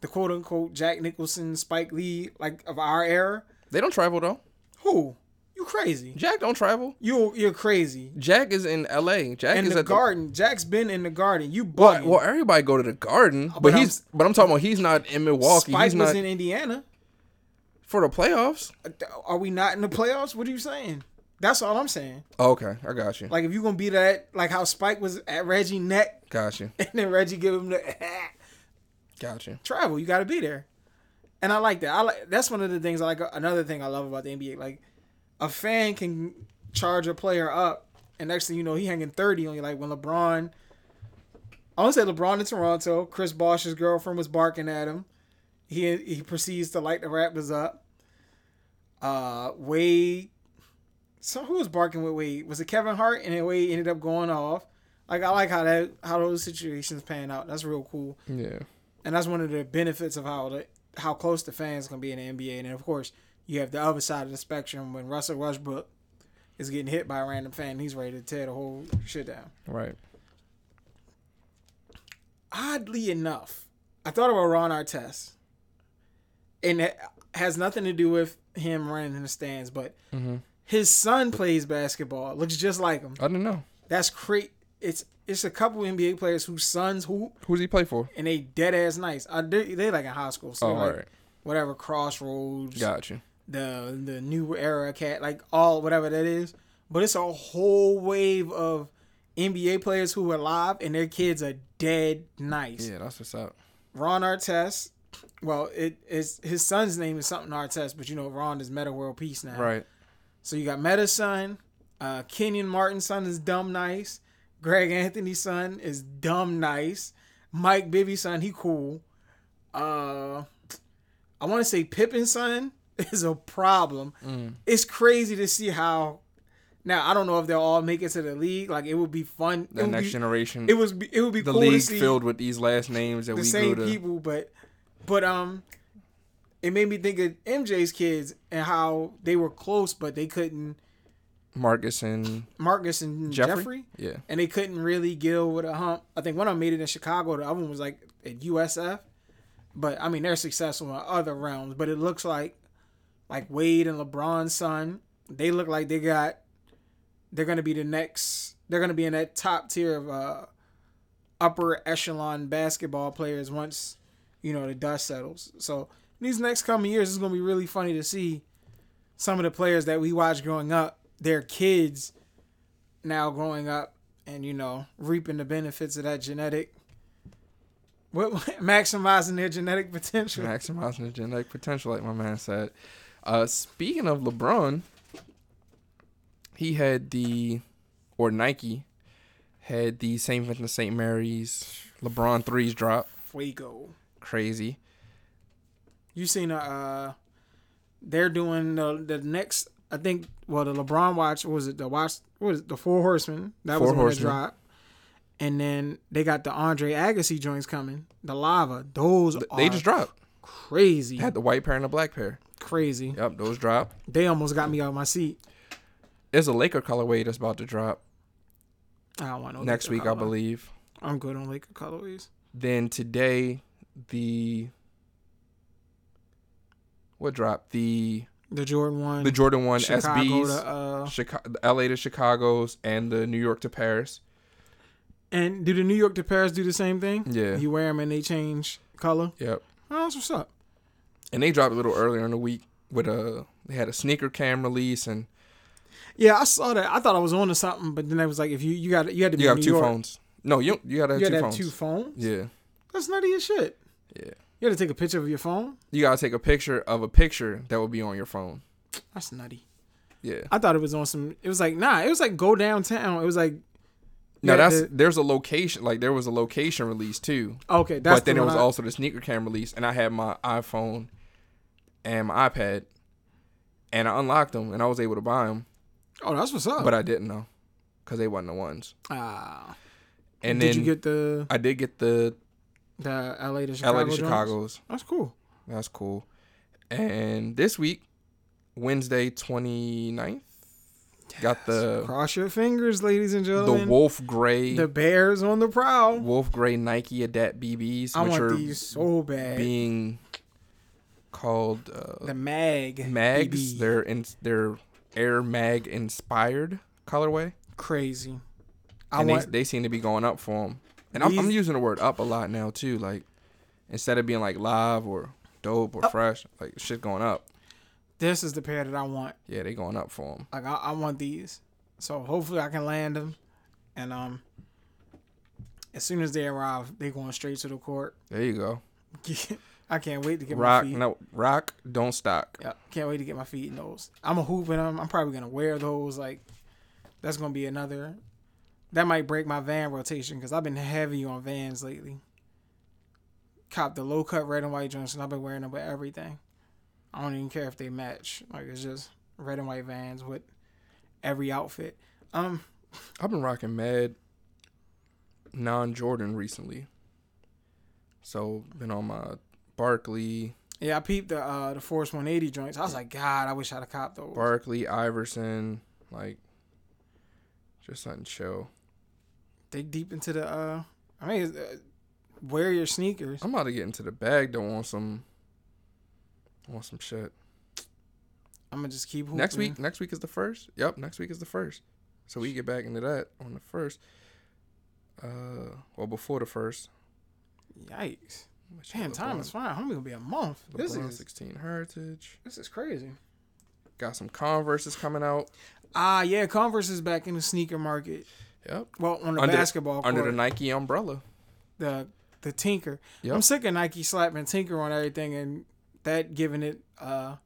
the quote unquote Jack Nicholson, Spike Lee like of our era. They don't travel though. Who? You crazy? Jack don't travel. You you're crazy. Jack is in L.A. Jack is In is the at garden, Jack's been in the garden. You The, well, well, everybody go to the Garden, but, But I'm- he's. But I'm talking about he's not in Milwaukee. Spike he's was not in Indiana. for the playoffs. Are we not in the playoffs? What are you saying? That's all I'm saying. Oh, okay, I got you. Like if you gonna be that, like how Spike was at Reggie neck, Got you. and then Reggie give him the Got you. travel. You got to be there, and I like that. I like that's one of the things I like. Another thing I love about the NBA, like a fan can charge a player up, and next thing you know, he hanging thirty on you. Like when LeBron, I want to say LeBron in Toronto, Chris Bosh's girlfriend was barking at him. He he proceeds to light the Raptors up. Uh, Wade. So who was barking with Wade? Was it Kevin Hart? And then Wade ended up going off. Like I like how that how those situations pan out. That's real cool Yeah. and that's one of the benefits of how the how close the fans can be in the NBA. And of course, you have the other side of the spectrum when Russell Westbrook is getting hit by a random fan, he's ready to tear the whole shit down. Right. Oddly enough, I thought about Ron Artest, and it has nothing to do with him running in the stands, but Mhm. His son plays basketball, looks just like him. I didn't know. That's great. It's it's a couple NBA players whose sons hoop Who's he play for? and they dead ass nice. Uh, they they like in high school, so Oh, like, all right. whatever crossroads, Got you. the the new era cat, like all whatever that is. But it's a whole wave of NBA players who are alive and their kids are dead nice. Yeah, that's what's up. Ron Artest, well, it is his son's name is something Artest, but you know Ron is Meta World Peace now. Right. So you got Meta's son, uh, Kenyon Martin's son is dumb nice. Greg Anthony's son is dumb nice. Mike Bibby's son, he cool. Uh, I want to say Pippen's son is a problem. Mm. It's crazy to see how. Now I don't know if they'll all make it to the league. Like it would be fun. The next be, generation. It was. It would be the cool league filled with these last names that the we same grew to. people, but but um, it made me think of MJ's kids and how they were close, but they couldn't. Marcus and Marcus and Jeffrey? Jeffrey, yeah. and they couldn't really get over the hump. I think one of them made it in Chicago. The other one was like at USF, but I mean they're successful in other realms. But it looks like like Wade and LeBron's son, they look like they got. They're gonna be the next. They're gonna be in that top tier of uh, upper echelon basketball players once you know the dust settles. So these next coming years, it's gonna be really funny to see some of the players that we watched growing up, their kids now growing up and you know reaping the benefits of that genetic what maximizing their genetic potential. Maximizing the genetic potential, like my man said. Uh, speaking of LeBron, he had the, or Nike, had the St. Vincent St. Mary's LeBron threes drop. Fuego. Crazy. You seen uh, they're doing the the next. I think well the LeBron watch was it the watch what was it the Four Horsemen that Four was the that dropped. And then they got the Andre Agassi joints coming. The lava. Those They just dropped. crazy. Had the white pair and the black pair. crazy. Yep, those dropped. They almost got me out of my seat. There's a Laker colorway that's about to drop I don't want no next Laker week, I believe. I'm good on Laker colorways. Then today, the what dropped? The The Jordan one. the Jordan One Chicago SBs, to, uh, Chicago, L.A. to Chicago's, and the New York to Paris. and do the New York to Paris do the same thing? Yeah. You wear them and they change color. Yep. Oh, that's what's up. And they dropped a little earlier in the week with a they had a sneaker cam release and Yeah, I saw that. I thought I was on to something, but then I was like, if you you got you had to be you in have New two York. phones. No, you you gotta have You two had have phones. two phones. Yeah, That's nutty as shit. yeah. You had to take a picture of your phone. You gotta take a picture of a picture that will be on your phone. That's nutty. Yeah. I thought it was on some. It was like nah. It was like go downtown. It was like Now Yeah, that's the- there's a location like there was a location release too, okay. That's but then the there was I- also the sneaker cam release, and I had my iPhone and my iPad, and I unlocked them, and I was able to buy them, Oh, that's what's up. but I didn't know because they wasn't the ones. ah, And did then you get the I did get the the L.A. to Chicago? LA to? Chicago's. That's cool. That's cool. And this week, Wednesday 29th, got the Cross your fingers, ladies and gentlemen. the wolf gray The Bears on the prowl. wolf gray Nike Adapt BBs, I which want are these so bad. being called uh, the mag mags. BB. They're in they're Air Mag inspired colorway, crazy. I and want they, they seem to be going up for them. And I'm, I'm using the word up a lot now too. Like instead of being like live or dope or fresh, like shit going up. this is the pair that I want. Yeah, they going up for them. Like I, I want these. So hopefully I can land them, and um, as soon as they arrive, they going straight to the court. There you go. I can't wait to get Rock, my feet. no, rock, don't stock. Yeah, can't wait to get my feet in those. I'm a hoop in them. I'm probably gonna wear those. Like that's gonna be another. That might break my van rotation because I've been heavy on vans lately. Cop the low cut red and white joints, and I've been wearing them with everything. I don't even care if they match. Like it's just red and white vans with every outfit. Um, I've been rocking mad non Jordan recently. So been on my Barkley, yeah, I peeped the uh the Force 180 joints. I was like, God, I wish I'd have copped those. Barkley, Iverson, like just something chill. Dig deep into the uh. I mean, uh, wear your sneakers. I'm about to get into the bag though on some on some shit. I'm gonna just keep hooping. Next week, next week is the first. Yep, next week is the first. So we get back into that on the first. Uh, well, before the first. Yikes. Man, time is fine. Homie gonna be a month. This LeBron is 16 Heritage. this is crazy. Got some Converses coming out. Ah, yeah, Converse is back in the sneaker market. Yep. Well, on the Under basketball Under the Nike umbrella. the the Tinker. Yep. I'm sick of Nike slapping Tinker on everything and that giving it uh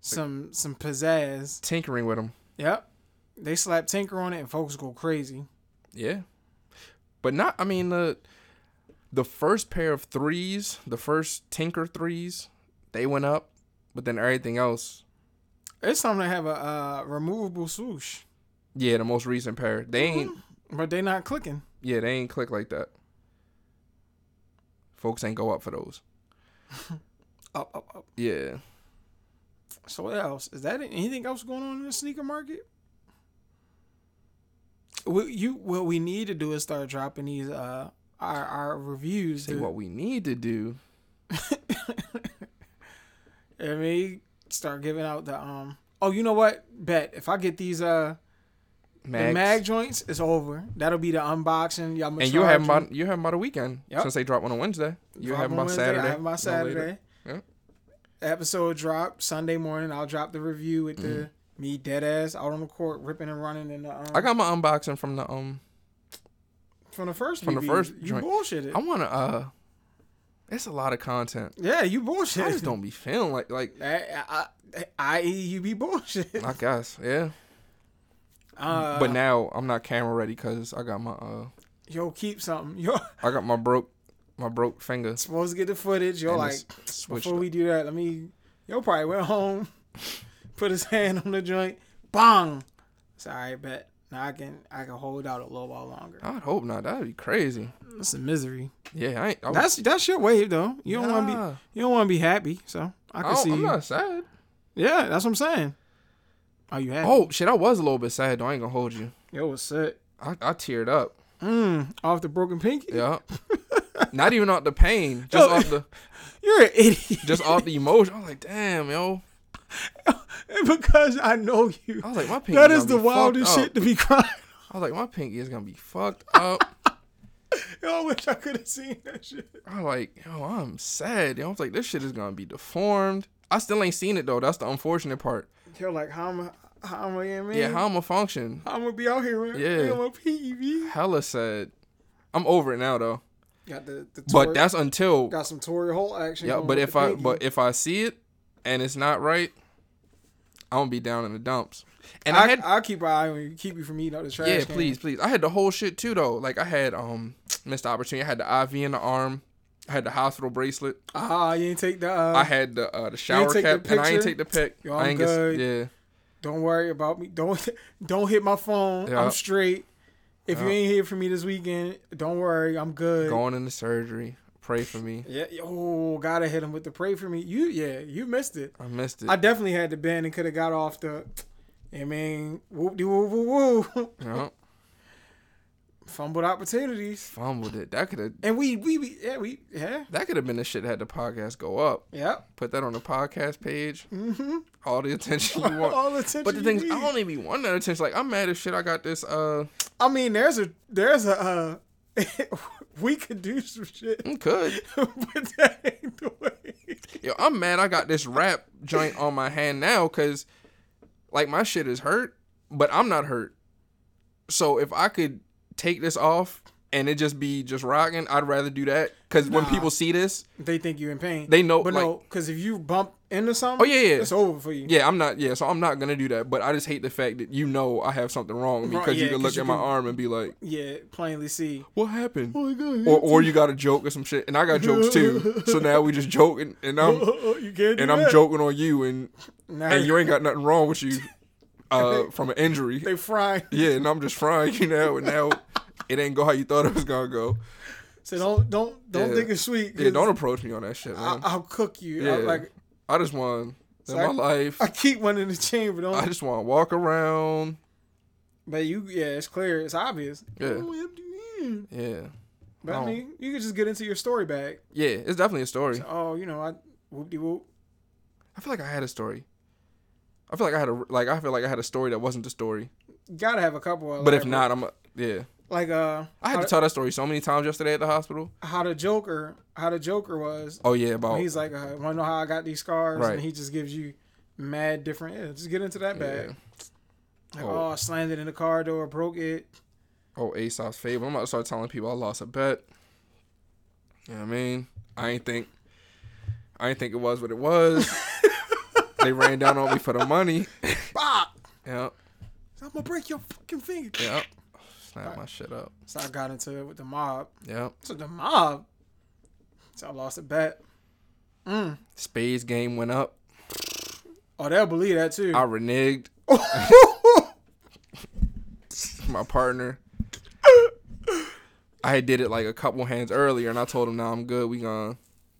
some some pizzazz. Tinkering with them. Yep. They slap Tinker on it and folks go crazy. Yeah. But not, I mean, the the first pair of threes, the first Tinker threes, they went up. But then everything else, It's time to have a uh, removable swoosh, yeah, the most recent pair, they ain't, but they not clicking. yeah, they ain't click like that. Folks ain't go up for those. Up, up, up. Yeah. So what else? Is that anything else going on in the sneaker market? We, you what we need to do is start dropping these uh our our reviews. See to- what we need to do. I mean, start giving out the um. Oh, you know what? Bet if I get these uh the mag joints, is over. That'll be the unboxing. Y'all and you'll have by, you have by the weekend Yep. since they drop on a Wednesday. You have them by Saturday. I have my. Saturday. Yep. episode drop Sunday morning. I'll drop the review with the me dead ass out on the court ripping and running in the. Um, Mm-hmm. I got my unboxing from the um. from the first from the first You joint. bullshitted. I wanna uh. It's a lot of content. yeah, you bullshit. I just don't be feeling like like. I, I, I, i.e., you be bullshit. I guess yeah. Uh, but now I'm not camera ready because I got my uh. yo, keep something. Yo, I got my broke, my broke finger. supposed to get the footage. Yo, like before we do that, let me. Yo, probably went home, put his hand on the joint, bang. Sorry, bet. Now I can I can hold out a little while longer. I'd hope not. That'd be crazy. That's a misery. Yeah, I ain't. I, That's that's your wave though. You don't want to be you don't want to be happy. So I I can don't- see. I'm you. not sad. Yeah, that's what I'm saying. Are you? Oh shit, I was a little bit sad. though. I ain't gonna hold you. yo, what's sick? I, I teared up. Mm, off the broken pinky. Yeah. Not even off the pain, just Yo. off the You're an idiot. just off the emotion. I was like, damn, yo. because I know you. I was like, my pinky. That is gonna the be wildest fucked shit up. to be crying. I was like, my pinky is gonna be fucked up. Yo, I wish I could have seen that shit. I was like, yo, I'm sad. Yo, I was like, this shit is gonna be deformed. I still ain't seen it though. That's the unfortunate part. Yo, like how am I? How am I? Man? Yeah, how I'ma function? I'm gonna be out here, man. Yeah. I'm a PV. Hella sad. I'm over it now though. Got the, the But that's until got some Torry Holt action. yeah. But if I but if I see it and it's not right, I'm gonna be down in the dumps. And I, I, had I'll keep an eye on you. Keep you from eating out the trash. yeah, can. please, please. I had the whole shit too though. Like I had um missed opportunity. I had the IV in the arm. I had the hospital bracelet. Ah, you ain't take the. Uh, I had the uh, the shower take the cap, and I ain't take the pic. Yo, I I'm ain't good. Get, yeah, Don't worry about me. Don't don't hit my phone. Yeah. I'm straight. If you ain't here for me this weekend, don't worry. I'm good. going into surgery. Pray for me. Yeah. Oh, gotta hit him with the pray for me. You yeah, you missed it. I missed it. I definitely had the bend and could have got off the. I mean, whoop de whoop whoop whoop. yeah, Fumbled opportunities. fumbled it. That could have And we we, we yeah we yeah that could have been the shit that had the podcast go up. yep. Put that on the podcast page. Mm-hmm. All the attention you want. All the attention. But the thing is. I don't even want that attention. Like I'm mad as shit. I got this. Uh, I mean, there's a there's a uh, we could do some shit, We could. but that ain't the way. Yo, I'm mad. I got this wrap joint on my hand now because, like, my shit is hurt, but I'm not hurt. So if I could take this off and it just be just rocking, I'd rather do that. Because when people see this, They think you're in pain. They know, but like- no, because if you bump into something, Oh, yeah, yeah. it's over for you. yeah, I'm not. Yeah, so I'm not gonna do that. But I just hate the fact that you know I have something wrong with me Right, because you can look you at my can- arm and be like, Yeah, plainly see. "What happened?" Oh my god. Or, or you got a joke or some shit, and I got jokes too. So now we just joking, and I'm you can't do and I'm joking on you, and Nah, and you ain't got nothing wrong with you uh, from an injury. They frying. Yeah, and I'm just frying you now, and now it ain't go how you thought it was gonna go. So don't don't don't Yeah. think it's sweet. Yeah, don't approach me on that shit, I, man. I'll cook you. Yeah. I, like I just want in I- my life. I keep one in the chamber. Don't. I just want to walk around. but you, yeah, it's clear. It's obvious. Yeah. Oh. Yeah, But I Oh. mean, you can just get into your story bag. yeah, it's definitely a story. Oh, you know, I whoop de whoop. I feel like I had a story. I feel like I had a like. I feel like I had a story that wasn't the story. You gotta have a couple. Of But if not, I'm a, yeah. like uh, I had to tell that story so many times yesterday at the hospital. how the Joker, how the Joker was. Oh yeah, about He's like, uh, want to know how I got these scars? Right. And he just gives you mad different. Yeah, just get into that bag. Like, Oh. oh. I slammed it in the car door, broke it. oh Aesop's favorite. I'm about to start telling people I lost a bet. You know what I mean? I ain't think I ain't think it was what it was. they ran down on me for the money. Bop! Yeah, I'm gonna break your fucking finger. yeah. Snap my shit up. So I got into it with the mob. Yeah. So the mob. So I lost a bet. Mm. Spades game went up. Oh, they'll believe that too. I reneged my partner. I did it like a couple hands earlier, and I told him, "Now I'm good. We gonna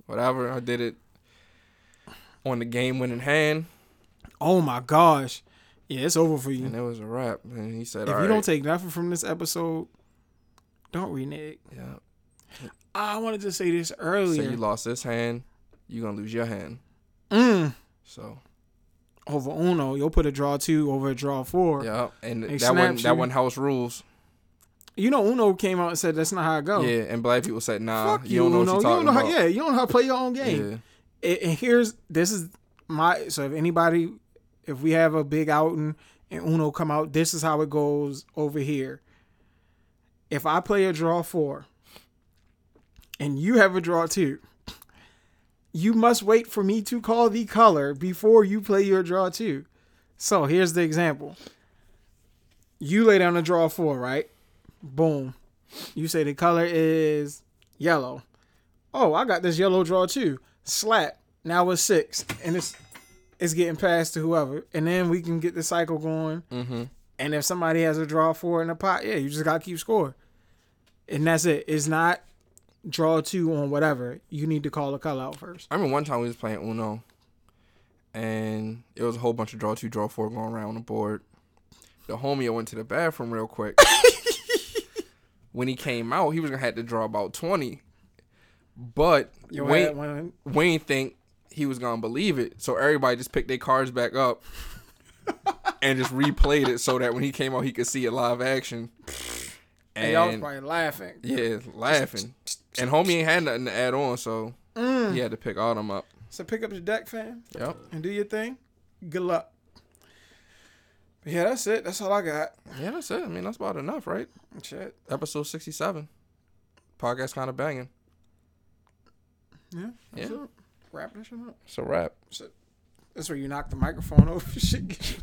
whatever." I did it on the game winning hand, oh my gosh. Yeah, it's over for you. and it was a wrap. And he said, if "All you right." don't take nothing from this episode, don't renege. yeah. I wanted to say this Say earlier. you lost this hand, you're gonna lose your hand. mm. So Over Uno, you'll put a draw two over a draw four. yeah, and They that one that you. one house rules. You know, Uno came out and said that's not how it goes. Yeah, and black people said, "Nah, Fuck you don't know Uno. what you're you don't know about." how, yeah, you don't know how to play your own game. It, and here's this is my so if anybody if we have a big outing and Uno come out, this is how it goes over here. If I play a draw four and you have a draw two, you must wait for me to call the color before you play your draw two. So here's the example. You lay down a draw four, right? Boom. You say the color is yellow. Oh, I got this yellow draw too. Slap. Now it's six. And it's it's getting passed to whoever. And then we can get the cycle going. Mm-hmm. And if somebody has a draw four in a pot, yeah, you just gotta keep score. And that's it. It's not draw two on whatever. You need to call the color out first. I remember one time we was playing Uno, and it was a whole bunch of draw two, draw four going around on the board. The homie went to the bathroom real quick. when he came out, he was gonna have to draw about twenty, but You Wayne, Wayne think he was gonna believe it, so everybody just picked their cards back up and just replayed it so that when he came out, he could see it live action. and y'all was probably laughing. yeah, laughing. And homie ain't had nothing to add on, so Mm. he had to pick all them up. So pick up your deck, fam, Yep. and do your thing. Good luck. But yeah, that's it. That's all I got. Yeah, that's it. I mean, that's about enough, right? Shit. Episode 67. Podcast kind of banging. Yeah. That's Yeah. it. Wrap this shit up. It's a wrap. That's where you knock the microphone over. Shit.